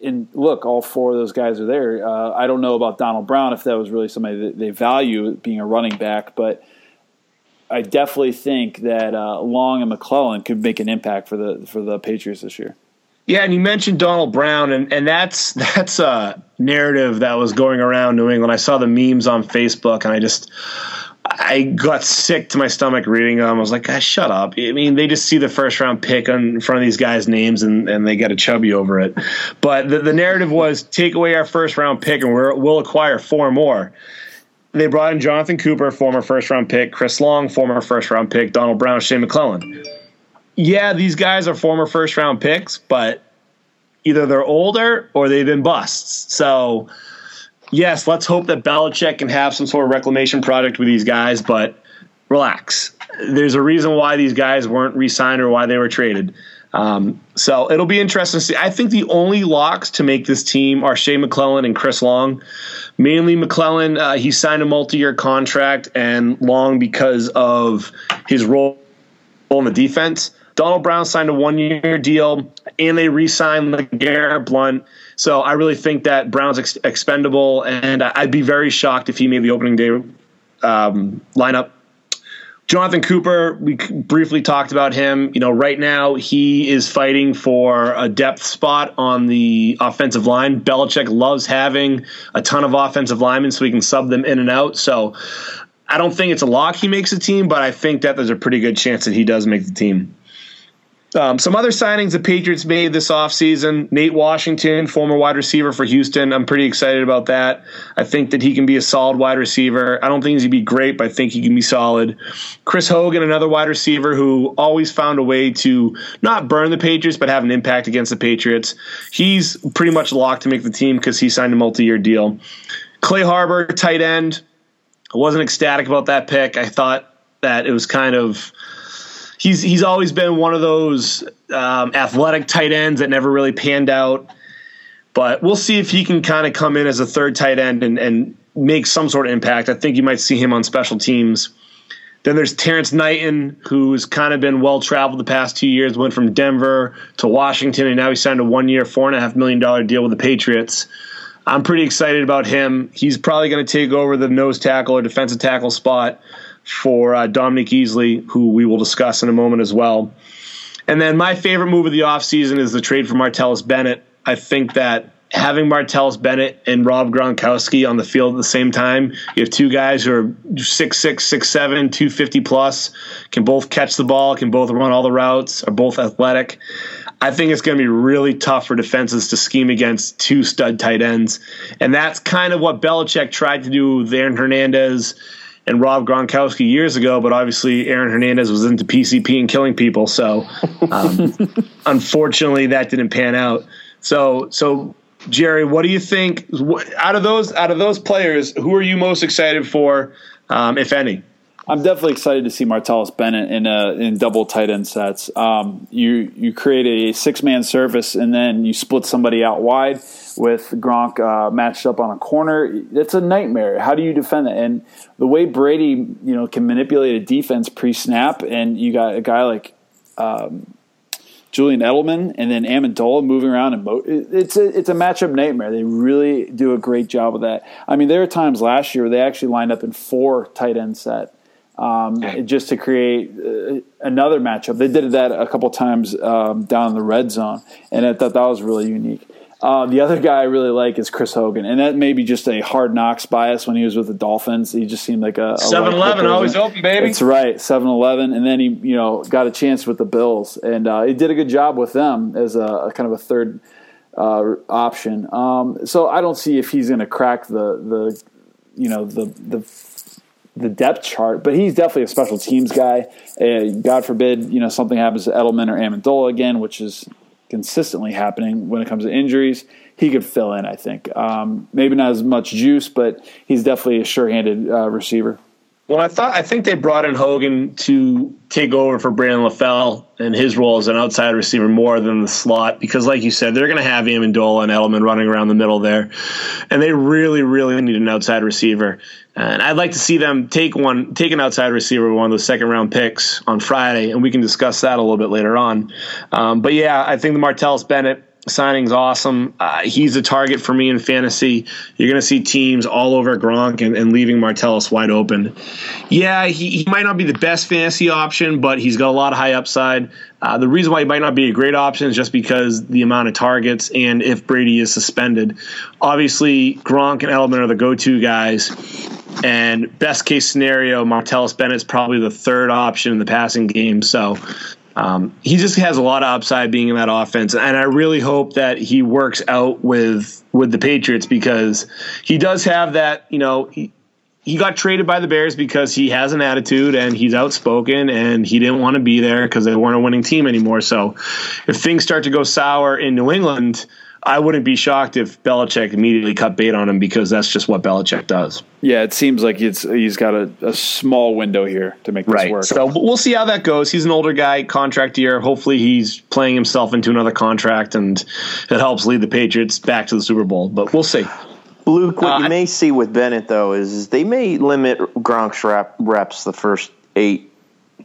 And look, all four of those guys are there. Uh, I don't know about Donald Brown if that was really somebody that they value being a running back, but I definitely think that uh, Long and McClellin could make an impact for the for the Patriots this year. Yeah, and you mentioned Donald Brown, and, and that's [laughs] that's a narrative that was going around New England. I saw the memes on Facebook, and I just I got sick to my stomach reading them. I was like, guys, shut up. I mean, they just see the first round pick in front of these guys' names and, and they get a chubby over it. But the, the narrative was take away our first round pick and we will acquire four more they brought in Jonathan Cooper, former first round pick, Chris Long, former first round pick, Donald Brown, Shea McClellin. Yeah, these guys are former first round picks, but either they're older or they've been busts. So, yes, let's hope that Belichick can have some sort of reclamation project with these guys, but relax. There's a reason why these guys weren't re signed or why they were traded. Um, so it'll be interesting to see. I think the only locks to make this team are Shea McClellin and Chris Long. Mainly McClellin, uh, he signed a multi-year contract, and Long because of his role in the defense. Donald Brown signed a one-year deal, and they re-signed LeGarrette Blunt. So I really think that Brown's ex- expendable, and I'd be very shocked if he made the opening day um, lineup Jonathan Cooper, we briefly talked about him. You know, right now he is fighting for a depth spot on the offensive line. Belichick loves having a ton of offensive linemen so he can sub them in and out. So I don't think it's a lock he makes the team, but I think that there's a pretty good chance that he does make the team. Um, some other signings the Patriots made this offseason Nate Washington, former wide receiver for Houston. I'm pretty excited about that. I think that he can be a solid wide receiver. I don't think he's going to be great, but I think he can be solid. Chris Hogan, another wide receiver who always found a way to not burn the Patriots, but have an impact against the Patriots. He's pretty much locked to make the team because he signed a multi year deal. Clay Harbor, tight end. I wasn't ecstatic about that pick. I thought that it was kind of he's he's always been one of those um, athletic tight ends that never really panned out. But we'll see if he can kind of come in as a third tight end and, and make some sort of impact. I think you might see him on special teams. Then there's Terrence Knighton, who's kind of been well traveled the past two years. Went from Denver to Washington, and now he signed a one year, four and a half million dollar deal with the Patriots. I'm pretty excited about him. He's probably going to take over the nose tackle or defensive tackle spot for uh, Dominique Easley, who we will discuss in a moment as well. And then my favorite move of the offseason is the trade for Martellus Bennett. I think that having Martellus Bennett and Rob Gronkowski on the field at the same time, you have two guys who are 6'6, 6'7, 250 plus, can both catch the ball, can both run all the routes, are both athletic. I think it's going to be really tough for defenses to scheme against two stud tight ends. And that's kind of what Belichick tried to do with Aaron Hernandez and Rob Gronkowski years ago, but obviously Aaron Hernandez was into PCP and killing people. So um, [laughs] unfortunately, that didn't pan out. So, so Jerry, what do you think out of those out of those players? Who are you most excited for, um, if any? I'm definitely excited to see Martellus Bennett in a, in double tight end sets. Um, you you create a six man service and then you split somebody out wide with Gronk uh, matched up on a corner. It's a nightmare. How do you defend that? And the way Brady you know can manipulate a defense pre snap, and you got a guy like. Um, Julian Edelman and then Amendola moving around and mo- it's a it's a matchup nightmare. They really do a great job of that. I mean, there are times last year where they actually lined up in four tight end set um, just to create uh, another matchup. They did that a couple times um, down in the red zone, and I thought that was really unique. Uh, the other guy I really like is Chris Hogan, and that may be just a hard knocks bias when he was with the Dolphins. He just seemed like a Seven Eleven always open, baby. That's right, Seven Eleven, and then he you know got a chance with the Bills, and uh, he did a good job with them as a, a kind of a third uh, option. Um, so I don't see if he's going to crack the the you know the the the depth chart, but he's definitely a special teams guy. Uh, God forbid, you know, something happens to Edelman or Amendola again, which is consistently happening when it comes to injuries. He could fill in, I think. Um, maybe not as much juice, but he's definitely a sure-handed uh, receiver. Well, I thought I think they brought in Hogan to take over for Brandon LaFell and his role as an outside receiver more than the slot because, like you said, they're going to have Amendola and Edelman running around the middle there, and they really, really need an outside receiver. And I'd like to see them take one, take an outside receiver, one of those second round picks on Friday, and we can discuss that a little bit later on. Um, but yeah, I think the Martellus Bennett signing's awesome. Uh, he's a target for me in fantasy. You're going to see teams all over Gronk and, and leaving Martellus wide open. Yeah, he, he, might not be the best fantasy option, but he's got a lot of high upside. Uh, the reason why he might not be a great option is just because the amount of targets and if Brady is suspended. Obviously, Gronk and Edelman are the go-to guys. And best case scenario, Martellus Bennett's probably the third option in the passing game. So um, he just has a lot of upside being in that offense, and I really hope that he works out with with the Patriots because he does have that. You know, he, he got traded by the Bears because he has an attitude and he's outspoken and he didn't want to be there because they weren't a winning team anymore. So, if things start to go sour in New England I wouldn't be shocked if Belichick immediately cut bait on him because that's just what Belichick does. Yeah, it seems like it's he's got a, a small window here to make this right. work. So we'll see how that goes. He's an older guy, contract year. Hopefully, he's playing himself into another contract, and it helps lead the Patriots back to the Super Bowl. But we'll see. Luke, what uh, you may see with Bennett though is, is they may limit Gronk's rep, reps the first eight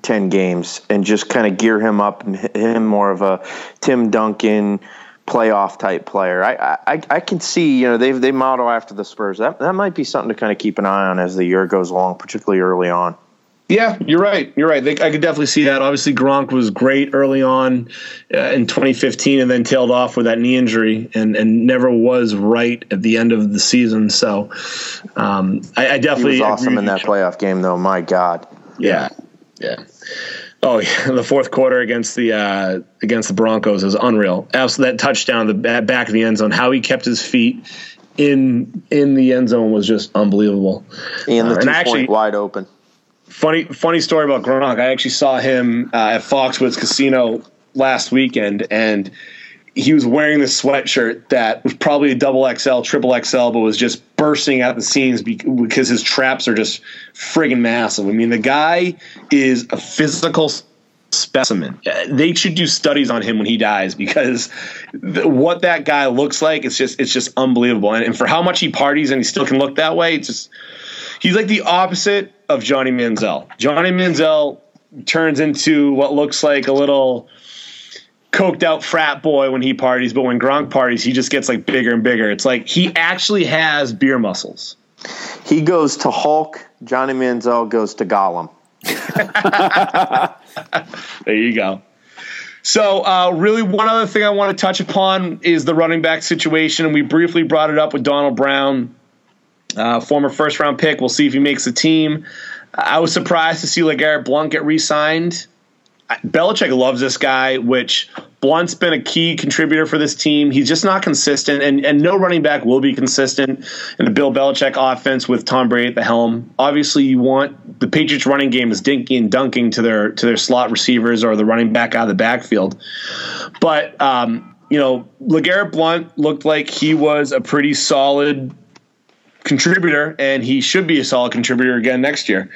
10 games and just kind of gear him up and him more of a Tim Duncan playoff type player. I, I I can see you know they they model after the Spurs. That that might be something to kind of keep an eye on as the year goes along, particularly early on. Yeah, you're right. You're right. They, I could definitely see that. Obviously, Gronk was great early on uh, in 2015, and then tailed off with that knee injury, and and never was right at the end of the season. So, um, I, I, definitely he was awesome in that playoff game, though. My God. Yeah, yeah. Oh yeah, [laughs] the fourth quarter against the uh, against the Broncos is unreal. Absolutely, that touchdown, the back of the end zone, how he kept his feet in in the end zone was just unbelievable. And the uh, two and actually, wide open. Funny funny story about Gronk. I actually saw him uh, at Foxwoods Casino last weekend, and he was wearing this sweatshirt that was probably a double XL, triple XL, but was just bursting out the seams because his traps are just friggin' massive. I mean, the guy is a physical specimen. Uh, they should do studies on him when he dies because the, what that guy looks like, it's just it's just unbelievable. And, and for how much he parties and he still can look that way, it's just he's like the opposite of Johnny Manziel. Johnny Manziel turns into what looks like a little coked out frat boy when he parties, but when Gronk parties, he just gets like bigger and bigger. It's like he actually has beer muscles. He goes to Hulk. Johnny Manziel goes to Gollum. [laughs] there you go. So, uh, really, one other thing I want to touch upon is the running back situation. And We briefly brought it up with Donald Brown, uh, former first round pick. We'll see if he makes the team. I was surprised to see LeGarrette Blunt get re signed. Belichick loves this guy, which Blunt's been a key contributor for this team. He's just not consistent, and, and no running back will be consistent in the Bill Belichick offense with Tom Brady at the helm. Obviously, you want the Patriots running game is dinky and dunking to their to their slot receivers or the running back out of the backfield. But um, you know, LeGarrette Blunt looked like he was a pretty solid contributor, and he should be a solid contributor again next year.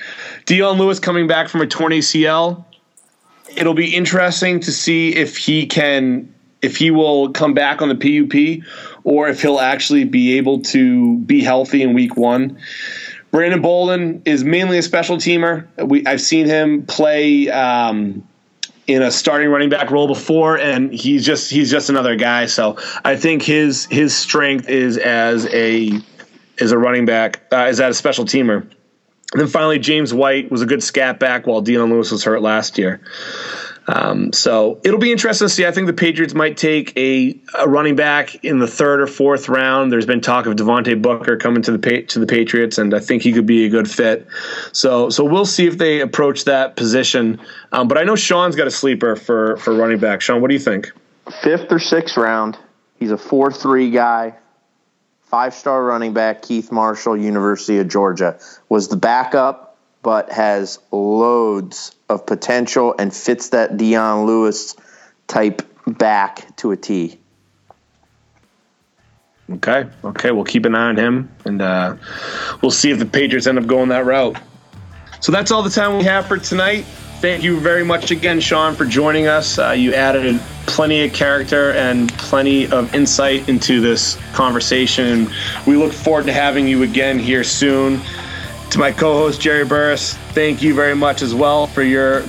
Dion Lewis coming back from a torn ACL it'll be interesting to see if he can if he will come back on the PUP or if he'll actually be able to be healthy in week one. Brandon Bolden is mainly a special teamer. We, I've seen him play um, in a starting running back role before, and he's just he's just another guy. So I think his his strength is as a as a running back, uh, is that a special teamer. And then finally, James White was a good scat back while Dion Lewis was hurt last year. Um, so it'll be interesting to see. I think the Patriots might take a, a, running back in the third or fourth round. There's been talk of Devontae Booker coming to the to the Patriots, and I think he could be a good fit. So so we'll see if they approach that position. Um, but I know Sean's got a sleeper for for running back. Sean, what do you think? Fifth or sixth round. He's a four three guy five star running back Keith Marshall, University of Georgia, was the backup, but has loads of potential and fits that Dion Lewis type back to a T. Okay. Okay. We'll keep an eye on him, and uh, we'll see if the Patriots end up going that route. So that's all the time we have for tonight. Thank you very much again, Sean, for joining us. Uh, you added plenty of character and plenty of insight into this conversation. We look forward to having you again here soon. To my co host, Jerry Burris, thank you very much as well for your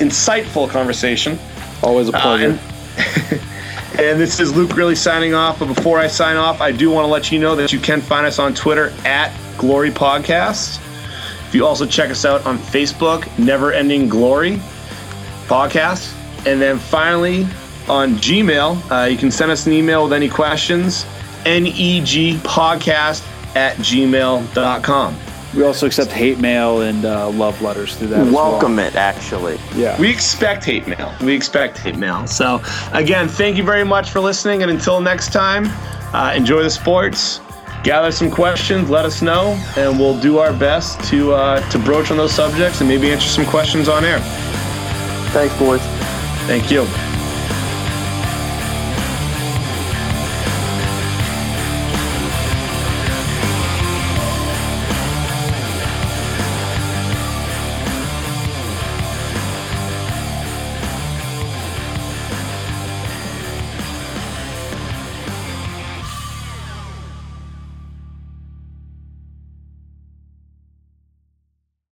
insightful conversation. Always a pleasure. Uh, and, [laughs] and this is Luke really signing off. But before I sign off, I do want to let you know that you can find us on Twitter at Glory Podcast. If you also check us out on Facebook, Never Ending Glory Podcast. And then finally, on Gmail, uh, you can send us an email with any questions, negpodcast at gmail.com. We also accept hate mail and uh, love letters through that. Welcome well. it, actually. Yeah. We expect hate mail. We expect hate mail. So, again, thank you very much for listening. And until next time, uh, enjoy the sports. Gather some questions, let us know, and we'll do our best to uh, to broach on those subjects and maybe answer some questions on air. Thanks, boys. Thank you.